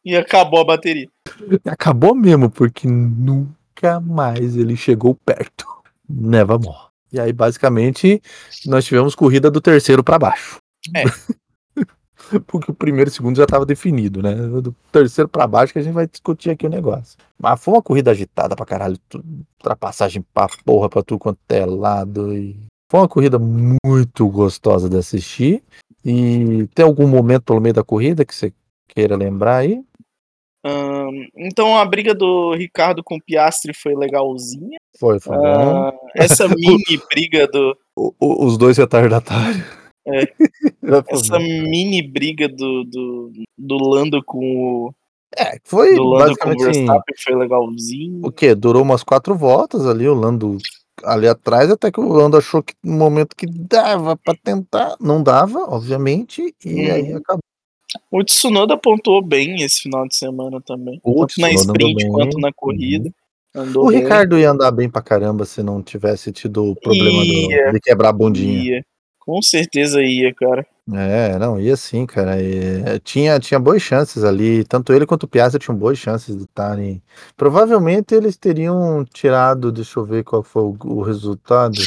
E acabou a bateria. Acabou mesmo, porque nunca mais ele chegou perto. Nevermore. E aí, basicamente, nós tivemos corrida do terceiro para baixo. É. Porque o primeiro e o segundo já estava definido, né? Do terceiro para baixo que a gente vai discutir aqui o negócio. Mas foi uma corrida agitada pra caralho. Ultrapassagem pra porra pra tudo quanto é lado. E... Foi uma corrida muito gostosa de assistir. E tem algum momento pelo meio da corrida que você queira lembrar aí? Então a briga do Ricardo com o Piastri foi legalzinha. Foi, foi. Ah, essa mini briga do. O- o- os dois retardatários. É. Essa mini briga do, do, do Lando com o. É, foi Do Lando com o Verstappen foi legalzinho. o quê? Durou umas quatro voltas ali, o Lando ali atrás, até que o Lando achou que no momento que dava pra tentar, não dava, obviamente, e Uhum. aí acabou. O Tsunoda pontuou bem esse final de semana também. O Tanto na Tsunoda andou sprint quanto na corrida. Andou O bem. Ricardo ia andar bem pra caramba se não tivesse tido o problema do- de quebrar a bundinha. Ia. Com certeza ia, cara. É, não, ia sim, cara. E, tinha, tinha boas chances ali. Tanto ele quanto o Piazza tinham boas chances de estarem. Provavelmente eles teriam tirado, deixa eu ver qual foi o, o resultado.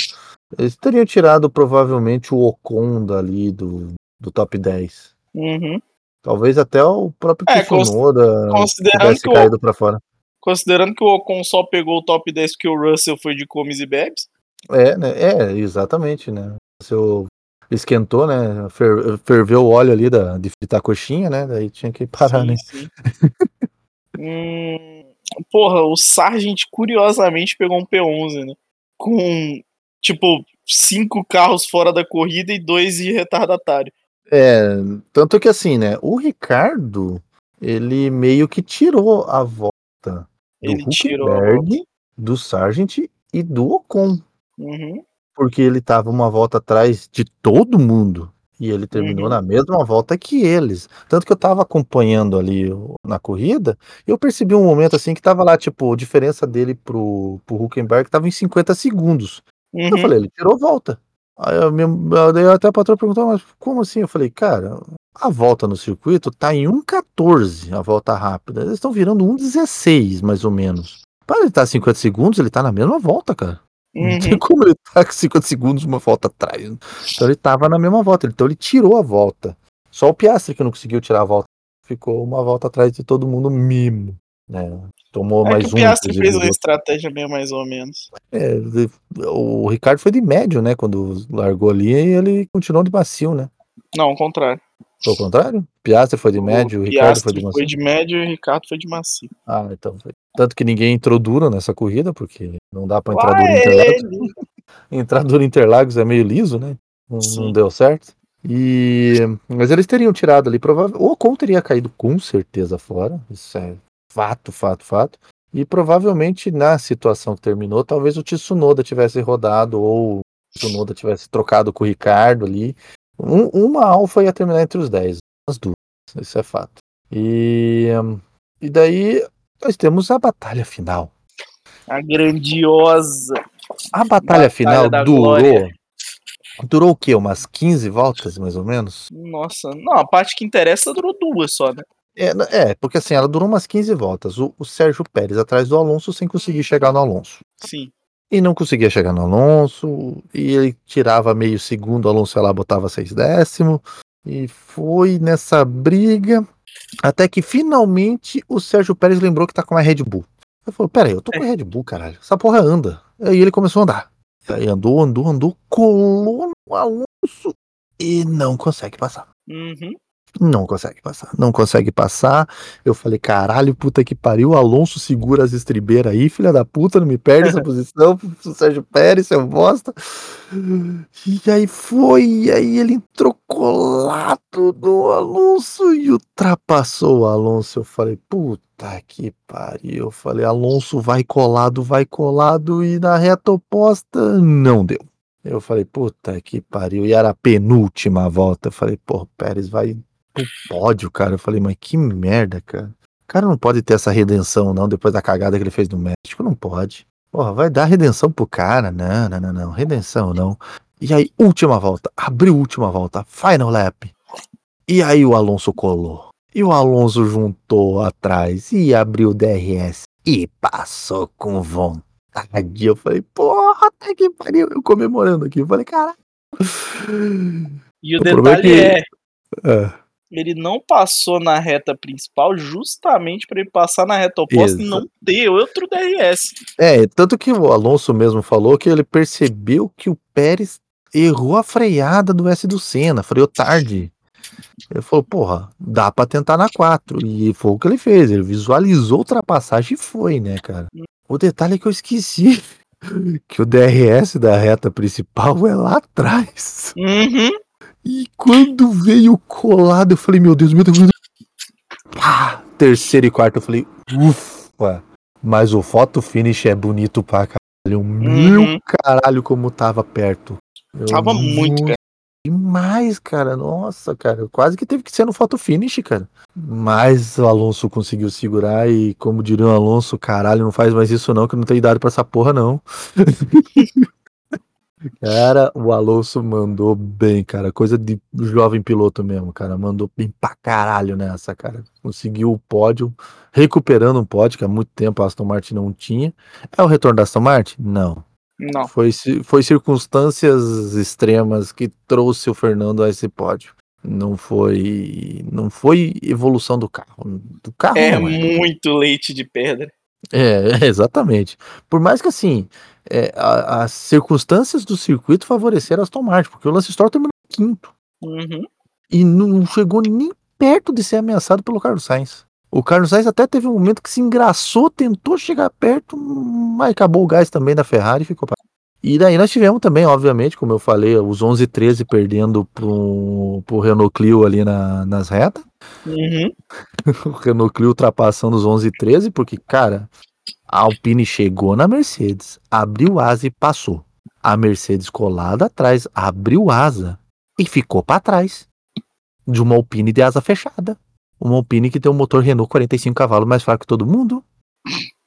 Eles teriam tirado provavelmente o Ocon dali do, do top 10. Uhum. Talvez até o próprio É, considerando tivesse que o- caído pra fora. Considerando que o Ocon só pegou o top 10 porque o Russell foi de comes e bebes. É, né? É, exatamente, né? Seu esquentou, né? Fer- ferveu o óleo ali da, de fritar coxinha, né? Daí tinha que parar, sim, né? sim. Hum, porra, o Sargent curiosamente pegou um P11, né? Com, tipo, cinco carros fora da corrida e dois de retardatário. É, tanto que assim, né? O Ricardo, ele meio que tirou a volta do Ele tirou a Huckenberg, do Sargent e do Ocon. Uhum. Porque ele tava uma volta atrás de todo mundo. E ele terminou Uhum. na mesma volta que eles. Tanto que eu tava acompanhando ali na corrida, e eu percebi um momento assim que tava lá, tipo, a diferença dele pro, pro Huckenberg tava em 50 segundos. Eu Uhum. falei, ele tirou volta. Aí eu, me- daí até a patroa perguntou, mas como assim? Eu falei, cara, a volta no circuito tá em 1,14 a volta rápida. Eles estão virando 1,16 mais ou menos. Para ele estar 50 segundos, ele tá na mesma volta, cara. Não tem Uhum. como ele tá com 50 segundos uma volta atrás. Então ele tava na mesma volta. Então ele tirou a volta. Só o Piastri que não conseguiu tirar a volta. Ficou uma volta atrás de todo mundo mimo. Né? Tomou É mais que um. o Piastri fez uma estratégia meio mais ou menos. É, o Ricardo foi de médio, né? Quando largou ali, e ele continuou de macio, né? Não, ao contrário. Foi o contrário? Piastri foi de médio, o Ricardo foi de macio. foi de médio e o Ricardo foi de macio. Ah, então foi. Tanto que ninguém entrou duro nessa corrida, porque não dá pra entrar Lá duro Interlagos. ele. Entrar duro Interlagos é meio liso, né? Não, não deu certo. E mas eles teriam tirado ali, provavelmente. O Ocon teria caído com certeza fora. Isso é fato, fato, fato. E provavelmente na situação que terminou, talvez o Tsunoda tivesse rodado ou o Tsunoda tivesse trocado com o Ricardo ali. Um- uma Alfa ia terminar entre os 10, as duas. Isso é fato. E, e daí nós temos a batalha final. A grandiosa. A batalha, Batalha final durou. glória. Durou o quê? Umas 15 voltas, mais ou menos? Nossa, não, a parte que interessa durou duas só, né? É, é, porque assim, ela durou umas 15 voltas. O, o Sérgio Pérez atrás do Alonso sem conseguir chegar no Alonso. Sim. E não conseguia chegar no Alonso. E ele tirava meio segundo, o Alonso ia lá botava seis décimos. E foi nessa briga. Até que finalmente o Sérgio Pérez lembrou que tá com a Red Bull. Ele falou: Pera aí, eu tô com a Red Bull, caralho. Essa porra anda. Aí ele começou a andar. Aí andou, andou, andou, colou no Alonso e não consegue passar. Uhum. Não consegue passar, não consegue passar. Eu falei, caralho, puta que pariu. Alonso segura as estribeiras aí, filha da puta, não me perde essa posição. O Sérgio Pérez, seu bosta. E aí foi, e aí ele entrou colado no Alonso e ultrapassou o Alonso. Eu falei, puta que pariu. Eu falei, Alonso vai colado, vai colado, e na reta oposta não deu. Eu falei, puta que pariu. E era a penúltima volta. Eu falei, pô, Pérez vai pro pódio, cara. Eu falei, mas que merda, cara. O cara não pode ter essa redenção, não, depois da cagada que ele fez no México. Não pode. Porra, vai dar redenção pro cara. Não, não, não, não. Redenção, não. E aí, última volta. Abriu última volta. Final lap. E aí o Alonso colou. E o Alonso juntou atrás e abriu o DRS. E passou com vontade. Eu falei, porra, até que pariu. Eu comemorando aqui. Eu falei, cara. E o, O problema detalhe é é, que- É. ele não passou na reta principal justamente para ele passar na reta oposta e não ter outro DRS. É, tanto que o Alonso mesmo falou que ele percebeu que o Pérez errou a freada do S do Senna, freou tarde. Ele falou, porra, dá pra tentar na 4. E foi o que ele fez. Ele visualizou a ultrapassagem e foi, né, cara? O detalhe é que eu esqueci que o DRS da reta principal é lá atrás. Uhum. E quando veio colado, eu falei, meu Deus, meu Deus, meu Deus. Pá, terceiro e quarto, eu falei, ufa. Mas o photo finish é bonito pra caralho. Meu Uhum. caralho, como tava perto. Eu Tava muito perto. Demais, cara. Nossa, cara. Quase que teve que ser no photo finish, cara. Mas o Alonso conseguiu segurar e, como diria o Alonso, caralho, não faz mais isso não, que não tenho idade pra essa porra, não. Cara, o Alonso mandou bem, cara. Coisa de jovem piloto mesmo, cara. Mandou bem pra caralho nessa, cara. Conseguiu o pódio, recuperando um pódio que há muito tempo a Aston Martin não tinha. É o retorno da Aston Martin? Não. Não. Foi, foi circunstâncias extremas que trouxe o Fernando a esse pódio. Não foi, não foi evolução do carro. Do carro É é. muito leite de pedra. É, exatamente. Por mais que assim, é, a- as circunstâncias do circuito favoreceram a Aston Martin, porque o Lance Stroll terminou em quinto Uhum. e não chegou nem perto de ser ameaçado pelo Carlos Sainz. O Carlos Sainz até teve um momento que se engraçou, tentou chegar perto, mas acabou o gás também da Ferrari e ficou para. E daí nós tivemos também, obviamente, como eu falei, os 11 e 13 perdendo pro, pro Renault Clio ali na- nas retas. Uhum. o Renault Clio ultrapassando os 11 e 13, porque, cara, a Alpine chegou na Mercedes, abriu asa e passou. A Mercedes colada atrás, abriu asa e ficou para trás de uma Alpine de asa fechada. Uma Alpine que tem um motor Renault 45 cavalos mais fraco que todo mundo.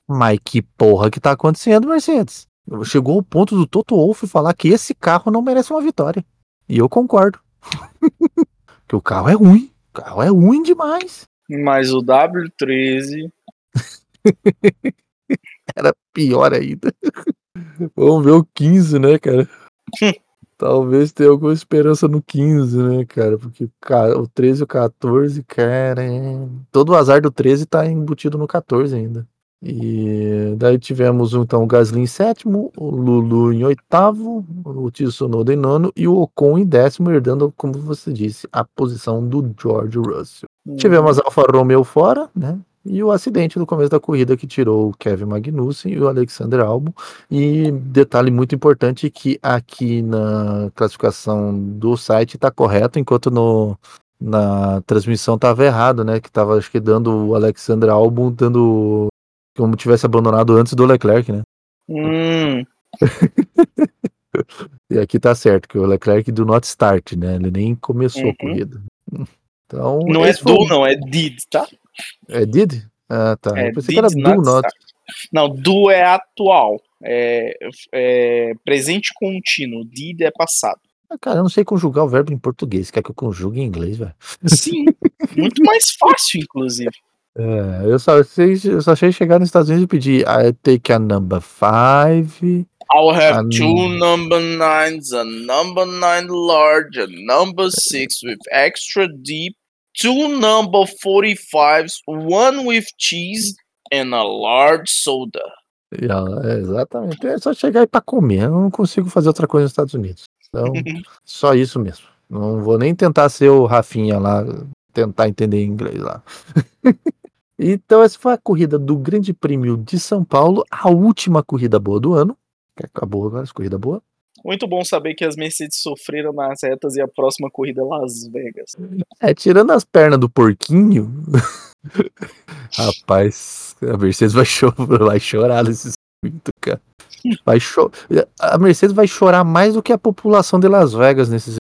Mas que porra que tá acontecendo, Mercedes? Chegou ao ponto do Toto Wolff falar que esse carro não merece uma vitória. E eu concordo. que o carro é ruim. O carro é ruim demais. Mas o W13. Era pior ainda. Vamos ver o 15, né, cara? Talvez tenha alguma esperança no 15, né, cara? Porque o 13 e o 14, cara. é- Todo o azar do 13 tá embutido no 14 ainda. E daí tivemos então o Gasly em sétimo, o Lulu em oitavo, o Tsunoda em nono e o Ocon em décimo, herdando, como você disse, a posição do George Russell. Tivemos a Alfa Romeo fora, né? E o acidente no começo da corrida que tirou o Kevin Magnussen e o Alexander Albon. E detalhe muito importante que aqui na classificação do site está correto, enquanto no, na transmissão estava errado, né? Que estava acho que dando o Alexander Albon dando como tivesse abandonado antes do Leclerc, né? Hum, E aqui tá certo que o Leclerc do not start, né? Ele nem começou a Uhum. corrida. Então, não é foi do, o- não, é did, tá? É did? Ah, tá. É Eu pensei que era do not. start. Não, do é atual. É, é presente contínuo. Did é passado. Ah, Cara, eu não sei conjugar o verbo em português. Quer que eu conjugue em inglês, velho? Sim. muito mais fácil, inclusive. É, eu só eu só sei chegar nos Estados Unidos e pedir I take a number five. I'll have two number nines, a number nine large, a number six with extra deep, two number 45s, one with cheese, and a large soda. E ela- é, exatamente. É só chegar aí pra comer. Eu não consigo fazer outra coisa nos Estados Unidos. Então, só isso mesmo. Não vou nem tentar ser o Rafinha lá, tentar entender inglês lá. então, essa foi a corrida do Grande Prêmio de São Paulo, a última corrida boa do ano. Que acabou agora, essa corrida boa. Muito bom saber que as Mercedes sofreram nas retas e a próxima corrida é Las Vegas. É, tirando as pernas do porquinho. Rapaz, a Mercedes vai, cho- vai chorar nesse circuito, cara. Vai cho- a Mercedes vai chorar mais do que a população de Las Vegas nesse.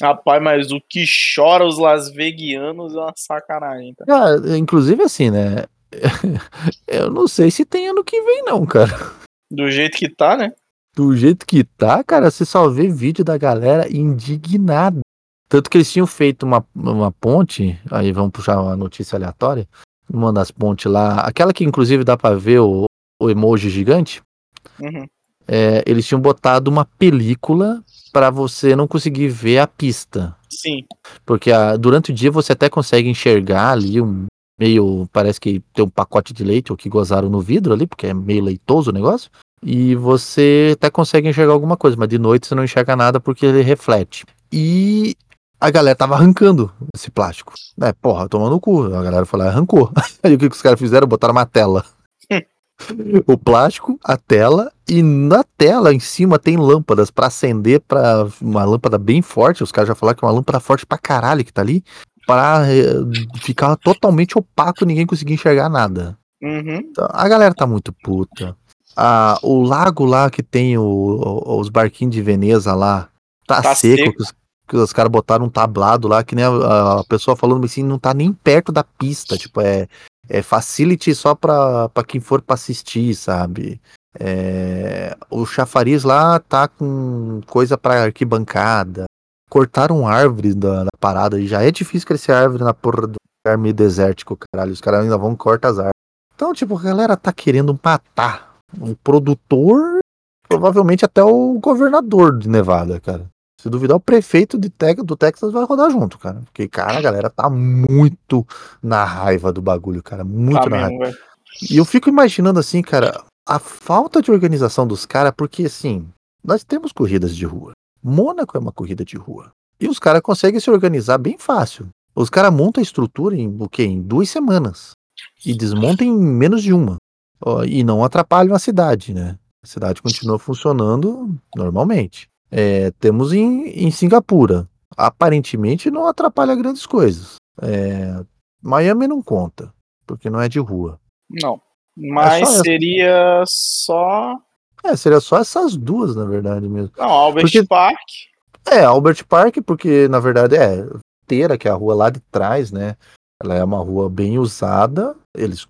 Rapaz, mas o que chora os Las Vegianos é uma sacanagem, tá? Cara, inclusive assim, né? Eu não sei se tem ano que vem, não, cara. Do jeito que tá, né? Do jeito que tá, cara, você só vê vídeo da galera indignada. Tanto que eles tinham feito uma, uma ponte, aí vamos puxar uma notícia aleatória, uma das pontes lá, aquela que inclusive dá pra ver o, o emoji gigante, Uhum. é, eles tinham botado uma película pra você não conseguir ver a pista. Sim. Porque a- durante o dia você até consegue enxergar ali um meio. Parece que tem um pacote de leite, ou que gozaram no vidro ali, porque é meio leitoso o negócio. E você até consegue enxergar alguma coisa, mas de noite você não enxerga nada porque ele reflete. E a galera tava arrancando esse plástico. É, porra, tomando o cu. A galera e arrancou. Aí o que, que os caras fizeram? Botaram uma tela. o plástico, a tela, e na tela em cima tem lâmpadas para acender para uma lâmpada bem forte. Os caras já falaram que é uma lâmpada forte pra caralho que tá ali, para ficar totalmente opaco e ninguém conseguir enxergar nada. Uhum. Então, a galera tá muito puta. Ah, o lago lá que tem o, o- os barquinhos de Veneza lá, tá, Tá seco, seco. que os, que os caras botaram um tablado lá, que nem a, a pessoa falando assim, não tá nem perto da pista, tipo, é, é facility só pra, pra quem for pra assistir, sabe? É, o chafariz lá tá com coisa pra arquibancada. Cortaram árvores da, da parada e já é difícil crescer árvore na porra do lugar meio desértico, caralho. Os caras ainda vão cortam as árvores. Então, tipo, a galera tá querendo matar o produtor, provavelmente até o governador de Nevada, cara. Se duvidar, o prefeito de Tex- do Texas vai rodar junto, cara. Porque, cara, a galera tá muito na raiva do bagulho, cara. Muito Tá na raiva. mesmo, velho. E eu fico imaginando assim, cara, a falta de organização dos caras, porque assim, nós temos corridas de rua. Mônaco é uma corrida de rua. E os caras conseguem se organizar bem fácil. Os caras montam a estrutura em o quê? Em duas semanas. E desmontam em menos de uma. Ó, E não atrapalham a cidade, né? A cidade continua funcionando normalmente. É, temos em, em Singapura. Aparentemente não atrapalha grandes coisas. É, Miami não conta, porque não é de rua. Não. Mas só essa. seria só. É, seria só essas duas, na verdade mesmo. Não, Albert Porque- Park. É, Albert Park, porque na verdade é inteira, que é a rua lá de trás, né? Ela é uma rua bem usada, eles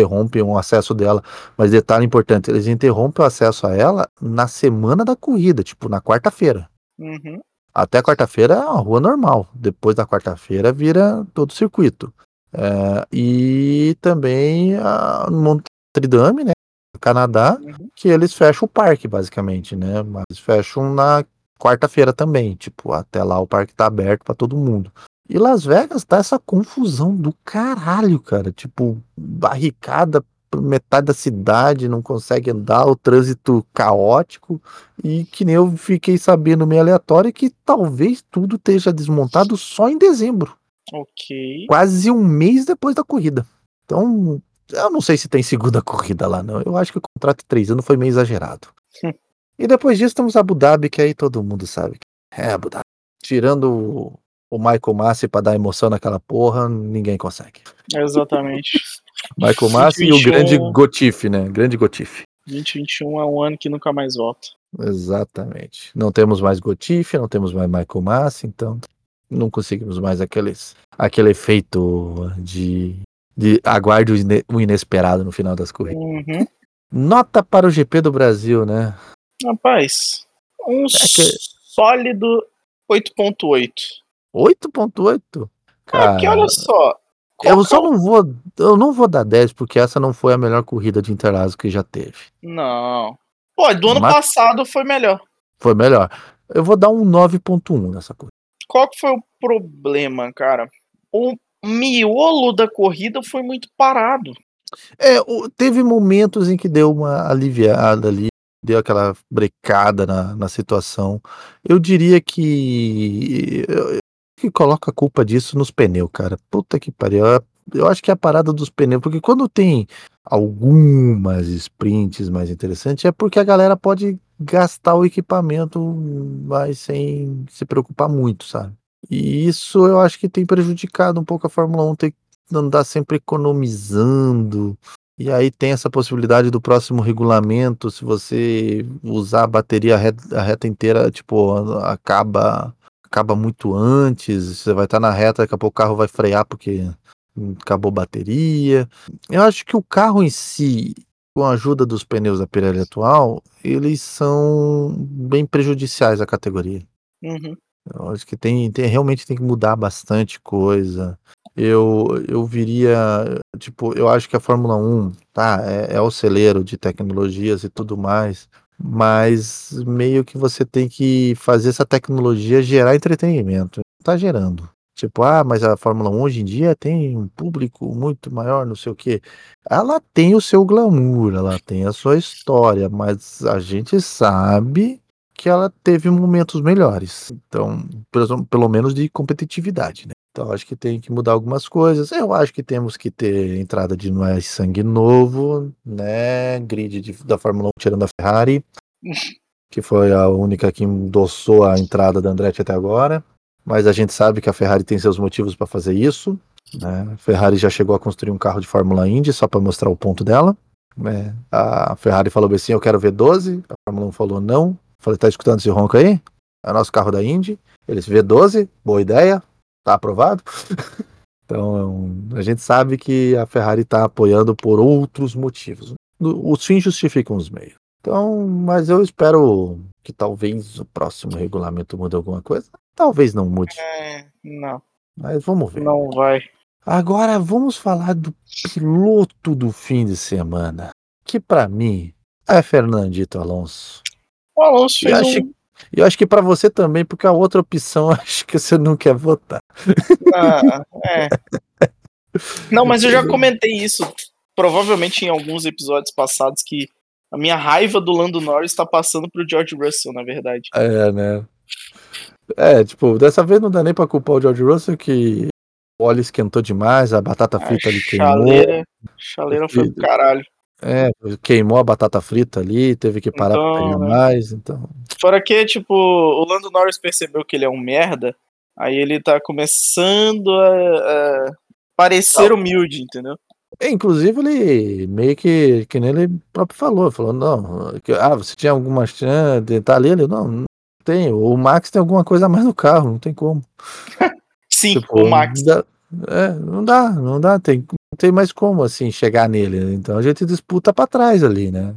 interrompem o acesso dela, mas detalhe importante, eles interrompem o acesso a ela na semana da corrida, tipo na quarta-feira. Uhum. Até quarta-feira é uma rua normal, depois da quarta-feira vira todo circuito. É, e também a Notre Dame, né? Canadá, Uhum. que eles fecham o parque, basicamente, né? Mas fecham na quarta-feira também. Tipo, até lá o parque tá aberto pra todo mundo. E Las Vegas tá essa confusão do caralho, cara. Tipo, barricada metade da cidade, não consegue andar, o trânsito caótico. E que nem eu fiquei sabendo meio aleatório que talvez tudo esteja desmontado só em dezembro Ok. quase um mês depois da corrida. Então, eu não sei se tem segunda corrida lá, não. Eu acho que o contrato de três anos foi meio exagerado. E depois disso temos Abu Dhabi, que aí todo mundo sabe. que É Abu Dhabi. Tirando o- Michael Massi pra dar emoção naquela porra, ninguém consegue. Exatamente. Michael Massi e o 2021. grande Gotife, né? Grande Gotife. 2021 é um ano que nunca mais volta. Exatamente. Não temos mais Gotife, não temos mais Michael Massi, então não conseguimos mais aqueles, aquele efeito de, de aguarde o inesperado no final das corridas. Uhum. Nota para o GP do Brasil, né? Rapaz, um É que- sólido 8.8. 8.8? É Cara, porque olha só. eu que só é o- não vou, eu não vou dar 10 porque essa não foi a melhor corrida de Interlagos que já teve. Não. Pô, do ano Mas- passado foi melhor. Foi melhor. Eu vou dar um 9.1 nessa corrida. Qual que foi o problema, cara? O miolo da corrida foi muito parado. É, teve momentos em que deu uma aliviada ali, deu aquela brecada na, na situação. Eu diria que. Que coloca a culpa disso nos pneus, cara. Puta que pariu. Eu, acho que é a parada dos pneus, porque quando tem algumas sprints mais interessantes, é porque a galera pode gastar o equipamento, mas sem se preocupar muito, sabe? E isso eu acho que tem prejudicado um pouco a Fórmula 1 ter andar sempre economizando. E aí tem essa possibilidade do próximo regulamento, se você usar a bateria a reta inteira, tipo, acaba acaba muito antes, você vai estar na reta, daqui a pouco o carro vai frear porque acabou a bateria. Eu acho que o carro em si, com a ajuda dos pneus da Pirelli atual, eles são bem prejudiciais à categoria. Uhum. Eu acho que tem, tem realmente tem que mudar bastante coisa. Eu, eu viria, tipo, eu acho que a Fórmula 1, tá, é, é o celeiro de tecnologias e tudo mais, mas meio que você tem que fazer essa tecnologia gerar entretenimento. Tá gerando. Tipo, ah, mas a Fórmula 1 hoje em dia tem um público muito maior, não sei o quê. Ela tem o seu glamour, ela tem a sua história, mas a gente sabe que ela teve momentos melhores. Então, pelo, pelo menos de competitividade, né? Então, acho que tem que mudar algumas coisas. Eu acho que temos que ter entrada de mais sangue novo, né? Grid de, da Fórmula 1 tirando a Ferrari, que foi a única que endossou a entrada da Andretti até agora. Mas a gente sabe que a Ferrari tem seus motivos para fazer isso. Né? A Ferrari já chegou a construir um carro de Fórmula Indy só para mostrar o ponto dela. Né? A Ferrari falou assim: Eu quero ver 12. A Fórmula 1 falou não. Falei: Tá escutando esse ronco aí? É o nosso carro da Indy. Eles vê 12, boa ideia, tá aprovado. então a gente sabe que a Ferrari está apoiando por outros motivos. Os fins justificam os meios. Então, mas eu espero que talvez o próximo regulamento mude alguma coisa. Talvez não mude. É, não. Mas vamos ver. Não vai. Agora vamos falar do piloto do fim de semana. Que para mim é Fernandito Alonso. O Alonso fez acho, um... eu acho que para você também, porque a outra opção acho que você não quer votar. Ah, é. Não, mas eu já comentei isso, provavelmente em alguns episódios passados, que a minha raiva do Lando Norris está passando pro George Russell, na verdade. É, né? É, tipo, dessa vez não dá nem pra culpar o George Russell que o óleo esquentou demais, a batata A frita ali queimou. chaleira, chaleira foi pro caralho. É, queimou a batata frita ali, teve que parar pra Então, pegar né? mais, então. Fora que, tipo, o Lando Norris percebeu que ele é um merda, aí ele tá começando a, a parecer humilde, entendeu? É, Inclusive, ele meio que, que nem ele próprio falou, falou, não, que, ah, você tinha alguma chance de estar ali? Ele, não, não tem. O Max tem alguma coisa a mais no carro, não tem como. Sim, Tipo, o Max. Não dá, é, não dá, não dá, tem, não tem mais como, assim, chegar nele. né? Então a gente disputa pra trás ali, né?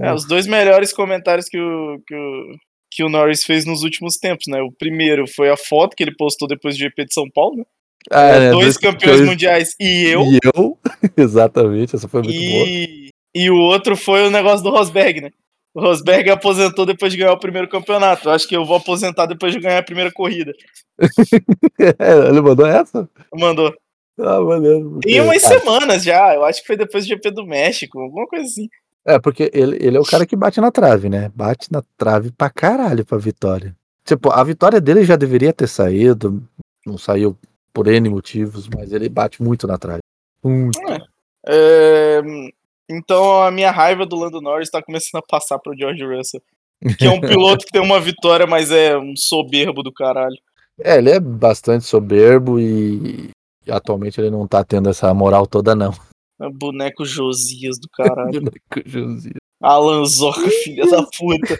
É, os dois melhores comentários que o, que o, que o Norris fez nos últimos tempos, né? O primeiro foi a foto que ele postou depois do GP de São Paulo, né? Ah, É, né, dois campeões mundiais e eu. E eu, exatamente, essa foi muito boa. E, e o outro foi o negócio do Rosberg, né? O Rosberg aposentou depois de ganhar o primeiro campeonato. Acho que eu vou aposentar depois de ganhar a primeira corrida. É, ele mandou essa? Mandou. Ah, maneiro. Tem umas ah, semanas já. Eu acho que foi depois do GP do México, alguma coisa assim. É, porque ele, ele é o cara que bate na trave, né? Bate na trave pra caralho pra vitória. Tipo, a vitória dele já deveria ter saído, não saiu por N motivos, mas ele bate muito na trave. Muito. É, então a minha raiva do Lando Norris tá começando a passar pro George Russell. Que é um piloto que tem uma vitória, mas é um soberbo do caralho. É, ele é bastante soberbo e atualmente ele não tá tendo essa moral toda, não. É boneco Josias do caralho. Josinho. Alan Zoca, filha da puta.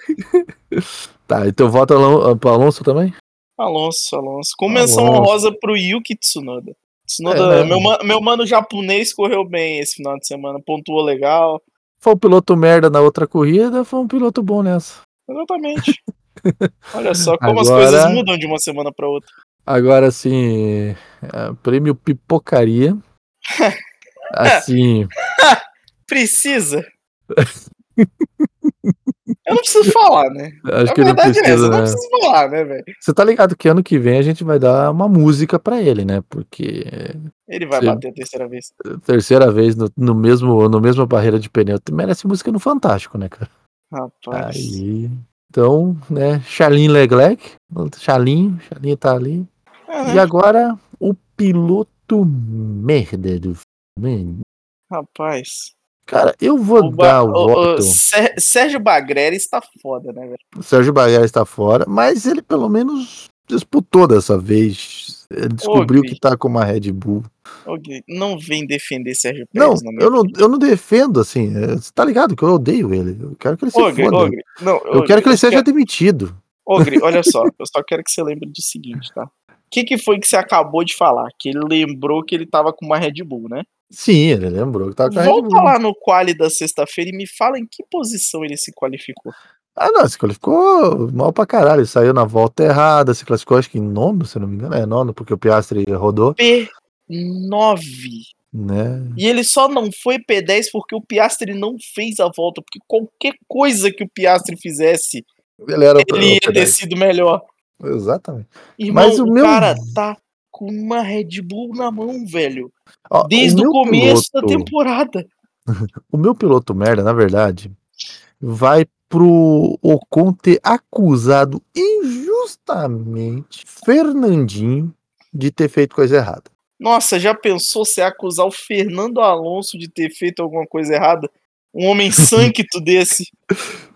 tá, então vota Alon pro Alonso também? Alonso, Alonso. Com menção honrosa pro Yuki Tsunoda. Tsunoda, É, né? meu, meu mano japonês correu bem esse final de semana, pontuou legal. Foi um piloto merda na outra corrida, foi um piloto bom nessa. Exatamente. Olha só como as Agora- coisas mudam de uma semana pra outra. Agora, assim, é, prêmio pipocaria. Assim, Precisa? Eu não preciso falar, né? acho A que não verdade é essa, precisa, eu não né? preciso falar, né, velho? Você tá ligado que ano que vem a gente vai dar uma música pra ele, né? Porque Ele vai bater a terceira vez. terceira vez no, no mesmo no mesma barreira de pneu, merece música no Fantástico, né, cara? Rapaz. Aí, então, né, Charlin Leclerc, Charlin, Charlin tá ali. Ah, E agora o piloto merda do filme. rapaz. Cara, eu vou O, dar o, voto. Sé- Sérgio Bagreri está foda, né, velho? O Sérgio Bagheera está fora, mas ele pelo menos disputou dessa vez. Ele descobriu Gui. que tá com uma Red Bull. Gui, Não vem defender Sérgio Não, Pérez, minha eu não, eu não defendo, assim. é, Você tá ligado que eu odeio ele. Eu quero que ele se foda. não, eu ô, quero que ele seja quero- demitido. Ô, Gri, olha só, eu só quero que você lembre do seguinte, tá? O que, que foi que você acabou de falar? Que ele lembrou que ele tava com uma Red Bull, né? Sim, ele lembrou que tava com a Red Volta Bull. lá no quali da sexta-feira e me fala em que posição ele se qualificou. Ah, não, se qualificou mal pra caralho. Ele saiu na volta errada, se classificou acho que em nono, se não me engano. É nono, porque o Piastri rodou, P9. né? E ele só não foi P10 porque o Piastri não fez a volta. Porque qualquer coisa que o Piastri fizesse, Ele era ele ia ter P10. sido melhor. Exatamente. Irmão, Mas o o meu- cara tá com uma Red Bull na mão, velho. Ó, Desde o, meu começo da piloto- temporada. O meu piloto merda, na verdade, vai pro Ocon ter acusado injustamente Fernandinho de ter feito coisa errada. Nossa, já pensou se acusar o Fernando Alonso de ter feito alguma coisa errada? Um homem santo desse.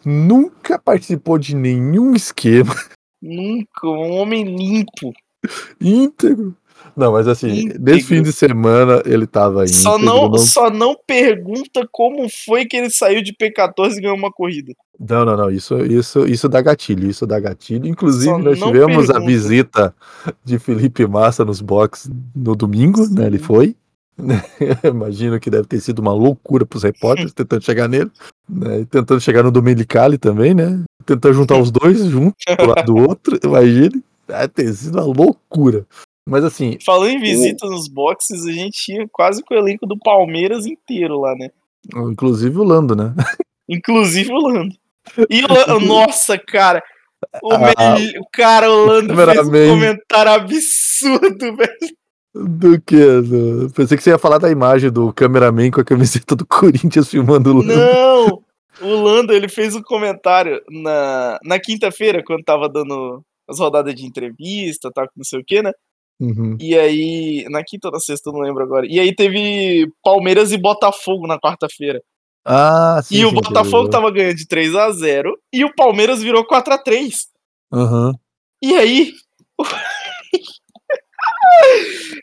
Nunca participou de nenhum esquema. Nunca, um homem limpo. Íntegro. Não, mas assim, Íntegro. nesse fim de semana ele tava íntegro. Só não, só não pergunta como foi que ele saiu de P14 e ganhou uma corrida. Não, não, não. Isso, isso, isso dá gatilho. Isso dá gatilho. Inclusive, Só nós não tivemos a pergunta. visita de Felipe Massa nos boxes no domingo, né? Ele foi. Imagino que deve ter sido uma loucura para os repórteres tentando chegar nele, né? E tentando chegar no Domenicali também, né? Tentando juntar os dois juntos, um lado do outro. Imagine. Deve ter sido uma loucura. Mas assim, Falando em visita nos boxes, a gente ia quase com o elenco do Palmeiras inteiro lá, né? inclusive o Lando, né? Inclusive o Lando. E o nossa, cara. O, Ah, cara, o Lando fez um comentário absurdo, velho. Do que? Do... Pensei que você ia falar da imagem do cameraman com a camiseta do Corinthians filmando o Lando. Não! O Lando, ele fez um comentário na, na quinta-feira, quando tava dando as rodadas de entrevista, tal, não sei o que, né? Uhum. E aí, na quinta ou na sexta, não lembro agora. E aí teve Palmeiras e Botafogo na quarta-feira. Ah, sim. e o Botafogo tava ganhando de 3 a 0 e o Palmeiras virou 4 a 3 Aham. E aí.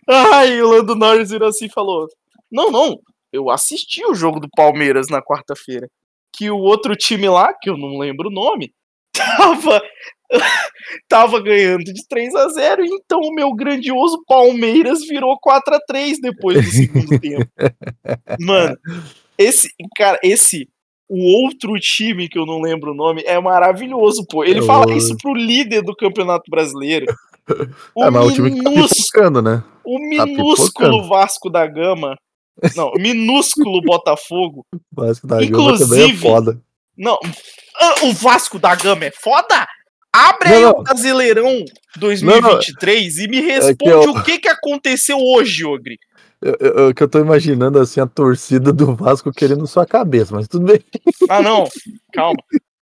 Ai, o Lando Norris virou assim e falou: Não, não, eu assisti o jogo do Palmeiras na quarta-feira. Que o outro time lá, que eu não lembro o nome, tava, tava ganhando de 3 a 0 Então o meu grandioso Palmeiras virou 4 a 3 depois do segundo tempo. Mano, esse, cara, esse. O outro time que eu não lembro o nome é maravilhoso, pô. Ele É fala isso pro líder do Campeonato Brasileiro. O, É, mas o time que tá né? O tá minúsculo pipocando. Vasco da Gama. Não, o minúsculo Botafogo. O Vasco da Gama também é Inclusive- foda. Não, ah, o Vasco da Gama é foda? Abre Não, aí não. o Brasileirão 2023 e me responde eu- o que, que aconteceu hoje, Ogri. Eu, eu- que eu tô imaginando assim a torcida do Vasco querendo sua cabeça, mas tudo bem. Ah, não, calma.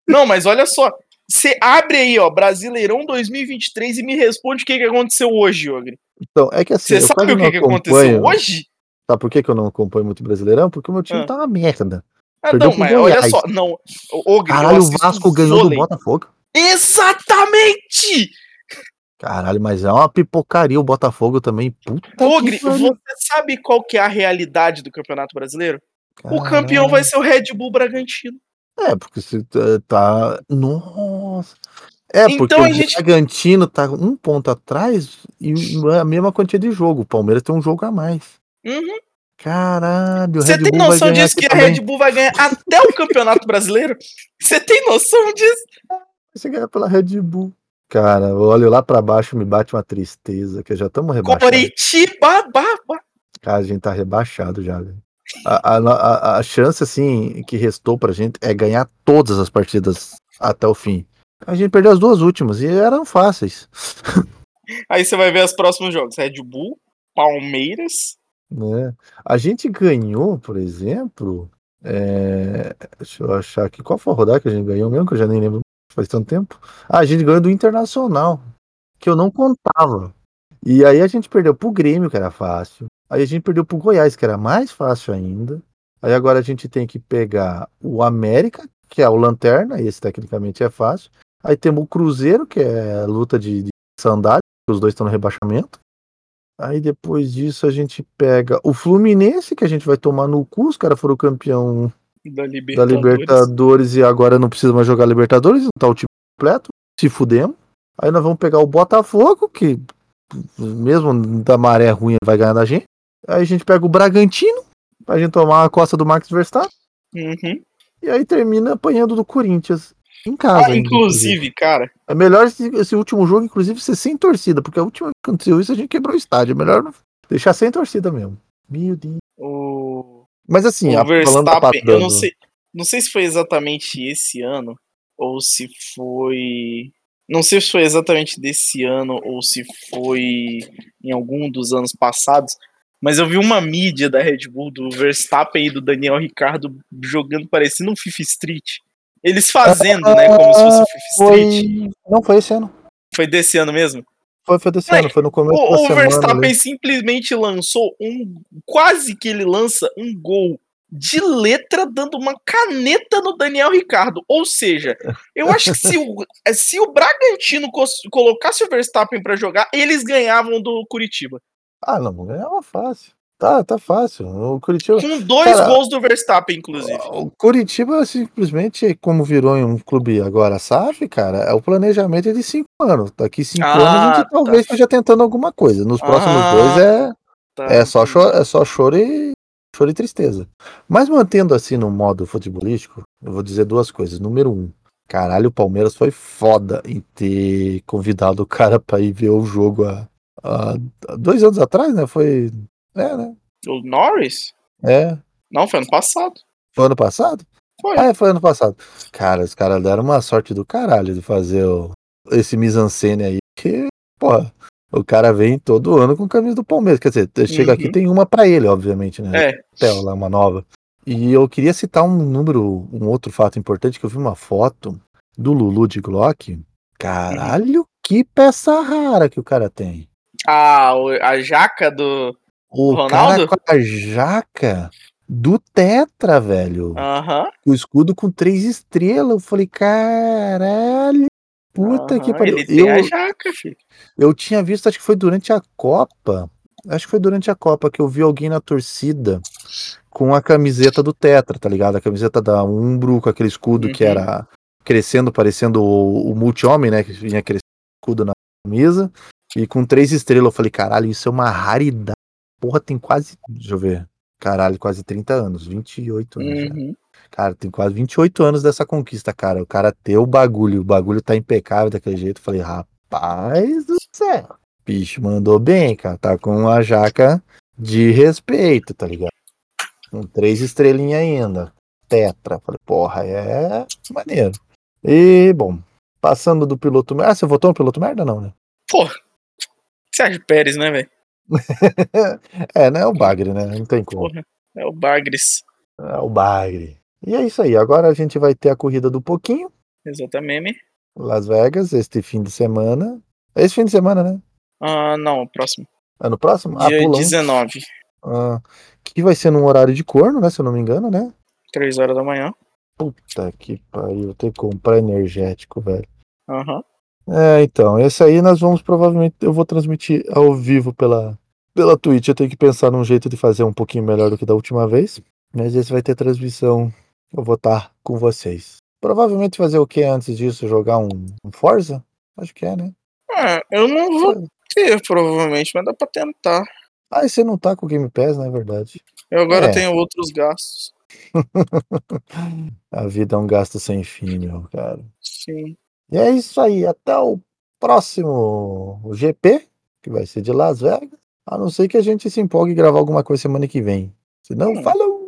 Não, mas olha só. Você abre aí, ó, Brasileirão 2023 e me responde o que, que aconteceu hoje, Ogri. Então, é que assim, Você sabe o que, que aconteceu hoje? Sabe por que, que eu não acompanho muito Brasileirão? Porque o meu time Ah. tá uma merda. Ah, Perdeu não, mas olha só. Não, eu Caralho, o Vasco ganhou vôlei. do Botafogo. Exatamente! Caralho, mas é uma pipocaria o Botafogo também. Puta pariu. você sabe qual que é a realidade do Campeonato Brasileiro? O Caralho. campeão vai ser o Red Bull Bragantino. É, porque se tá- tá. Nossa. É, Então porque a o gente- Bragantino tá um ponto atrás e a mesma quantia de jogo. O Palmeiras tem um jogo a mais. Uhum. Caralho, o Você Red tem Bull vai noção ganhar disso aqui que a também. Red Bull vai ganhar até o Campeonato Brasileiro? Você tem noção disso? Você ganha pela Red Bull. Cara, eu olho lá pra baixo me bate uma tristeza, que já estamos rebaixados. Coritiba, baba. Cara, a gente tá rebaixado já, velho. A, a, a, chance, assim, que restou pra gente é ganhar todas as partidas até o fim. A gente perdeu as duas últimas e eram fáceis. Aí você vai ver os próximos jogos: Red Bull, Palmeiras. né? A gente ganhou, por exemplo. é, Deixa eu achar aqui. Qual foi a rodada que a gente ganhou mesmo? Que eu já nem lembro. Faz tanto tempo. Ah, a gente ganhou do Internacional, que eu não contava. E aí a gente perdeu pro Grêmio, que era fácil. Aí a gente perdeu pro Goiás, que era mais fácil ainda. Aí agora a gente tem que pegar o América, que é o Lanterna, e esse tecnicamente é fácil. Aí temos o Cruzeiro, que é luta de, de sandália, que os dois estão no rebaixamento. Aí depois disso a gente pega o Fluminense, que a gente vai tomar no cu, os caras foram campeão Da da Libertadores. Libertadores e agora não precisa mais jogar Libertadores, não tá o time completo, se fudemos. Aí nós vamos pegar o Botafogo, que mesmo da maré ruim vai ganhar da gente. Aí a gente pega o Bragantino, pra gente tomar a costa do Max Verstappen. Uhum. E aí termina apanhando do Corinthians. Em casa. Ah, ainda, inclusive, cara, É melhor esse, esse último jogo, inclusive, ser sem torcida, porque a última vez que aconteceu isso a gente quebrou o estádio. É melhor deixar sem torcida mesmo. Meu Deus. o, Mas assim, o Verstappen, eu não sei, não sei se foi exatamente esse ano ou se foi, não sei se foi exatamente desse ano ou se foi em algum dos anos passados, mas eu vi uma mídia da Red Bull do Verstappen e do Daniel Ricardo jogando parecendo um FIFA Street. Eles fazendo, né? Como se fosse Fifth Street. Foi... Não foi esse ano. Foi desse ano mesmo? Foi, foi desse ano, foi no começo O, da o semana. Verstappen ali. simplesmente lançou um. Quase que ele lança um gol de letra dando uma caneta no Daniel Ricardo. Ou seja, eu acho que se o, se o Bragantino colocasse o Verstappen pra jogar, eles ganhavam do Curitiba. Ah, não, ganhava fácil. Tá, tá fácil. O Curitiba. Com dois Cara, gols do Verstappen, inclusive. O Curitiba simplesmente, como virou em um clube agora SAF, cara, é o planejamento é de cinco anos. Daqui cinco Ah, anos a gente tá. talvez esteja tentando alguma coisa. Nos próximos Ah, dois é, Tá. é, só choro, é só choro e, choro e tristeza. Mas mantendo assim no modo futebolístico, eu vou dizer duas coisas. Número um, caralho, o Palmeiras foi foda em ter convidado o cara pra ir ver o jogo há, há dois anos atrás, né? Foi. É, né? O Norris? É. Não, foi ano passado. Foi ano passado? Foi. Ah, é, foi ano passado. Cara, os caras deram uma sorte do caralho de fazer o- esse mise-en-scène aí, que, porra, o cara vem todo ano com camisa do Palmeiras. Quer dizer, chega aqui Uhum. tem uma pra ele, obviamente, né? É. Tela lá, uma nova. E eu queria citar um número, um outro fato importante, que eu vi uma foto do Lulu de Glock. Caralho, que peça rara que o cara tem. O- a jaca do. O Ronaldo? cara com a jaca do Tetra, velho. Aham. o escudo com três estrelas. Eu falei, caralho, puta que aham, pariu. Ele Eu, a jaca, filho. eu tinha visto, acho que foi durante a Copa. Acho que foi durante a Copa que eu vi alguém na torcida com a camiseta do Tetra, tá ligado? A camiseta da Umbro, com aquele escudo que Uhum. era crescendo, parecendo o, o multi-homem, né? Que vinha crescendo escudo na camisa. E com três estrelas, eu falei, caralho, isso é uma raridade. Porra, tem quase. Deixa eu ver. Caralho, quase 30 anos, 28 anos. Uhum. Cara, tem quase 28 anos dessa conquista, cara. O cara ter o bagulho, o bagulho tá impecável daquele jeito. Eu falei, rapaz do céu. Bicho mandou bem, cara. Tá com uma jaca de respeito, tá ligado? Com três estrelinhas ainda. Tetra. Falei, porra, é maneiro. E, bom, passando do piloto merda. Ah, você votou no piloto merda, não, né? Porra. Sérgio Pérez, né, velho? é, né? É o Bagre, né? Não tem como. Porra. É o Bagres. É o Bagre. E é isso aí. Agora a gente vai ter a corrida do pouquinho. Exatamente. Las Vegas, este fim de semana. Esse fim de semana, né? Ah, não, próximo. Ano próximo? Dia pula um. 19, Ah, que vai ser num horário de corno, né? Se eu não me engano, né? 3 horas da manhã. Puta que pariu, ter que comprar energético, velho. Aham. É, então, esse aí nós vamos provavelmente. Eu vou transmitir ao vivo pela, pela Twitch. Eu tenho que pensar num jeito de fazer um pouquinho melhor do que da última vez. Mas esse vai ter transmissão. Eu vou estar com vocês. Provavelmente fazer o que antes disso? Jogar um, um Forza? Acho que é, né? Ah, eu não vou ter, provavelmente, mas dá pra tentar. Ah, e você não tá com o Game Pass, não é verdade? Eu agora É. tenho outros gastos. A vida é um gasto sem fim, meu cara. Sim. E é isso aí. Até o próximo GP, que vai ser de Las Vegas. A não ser que a gente se empolgue e gravar alguma coisa semana que vem. Se não, falou! Falou!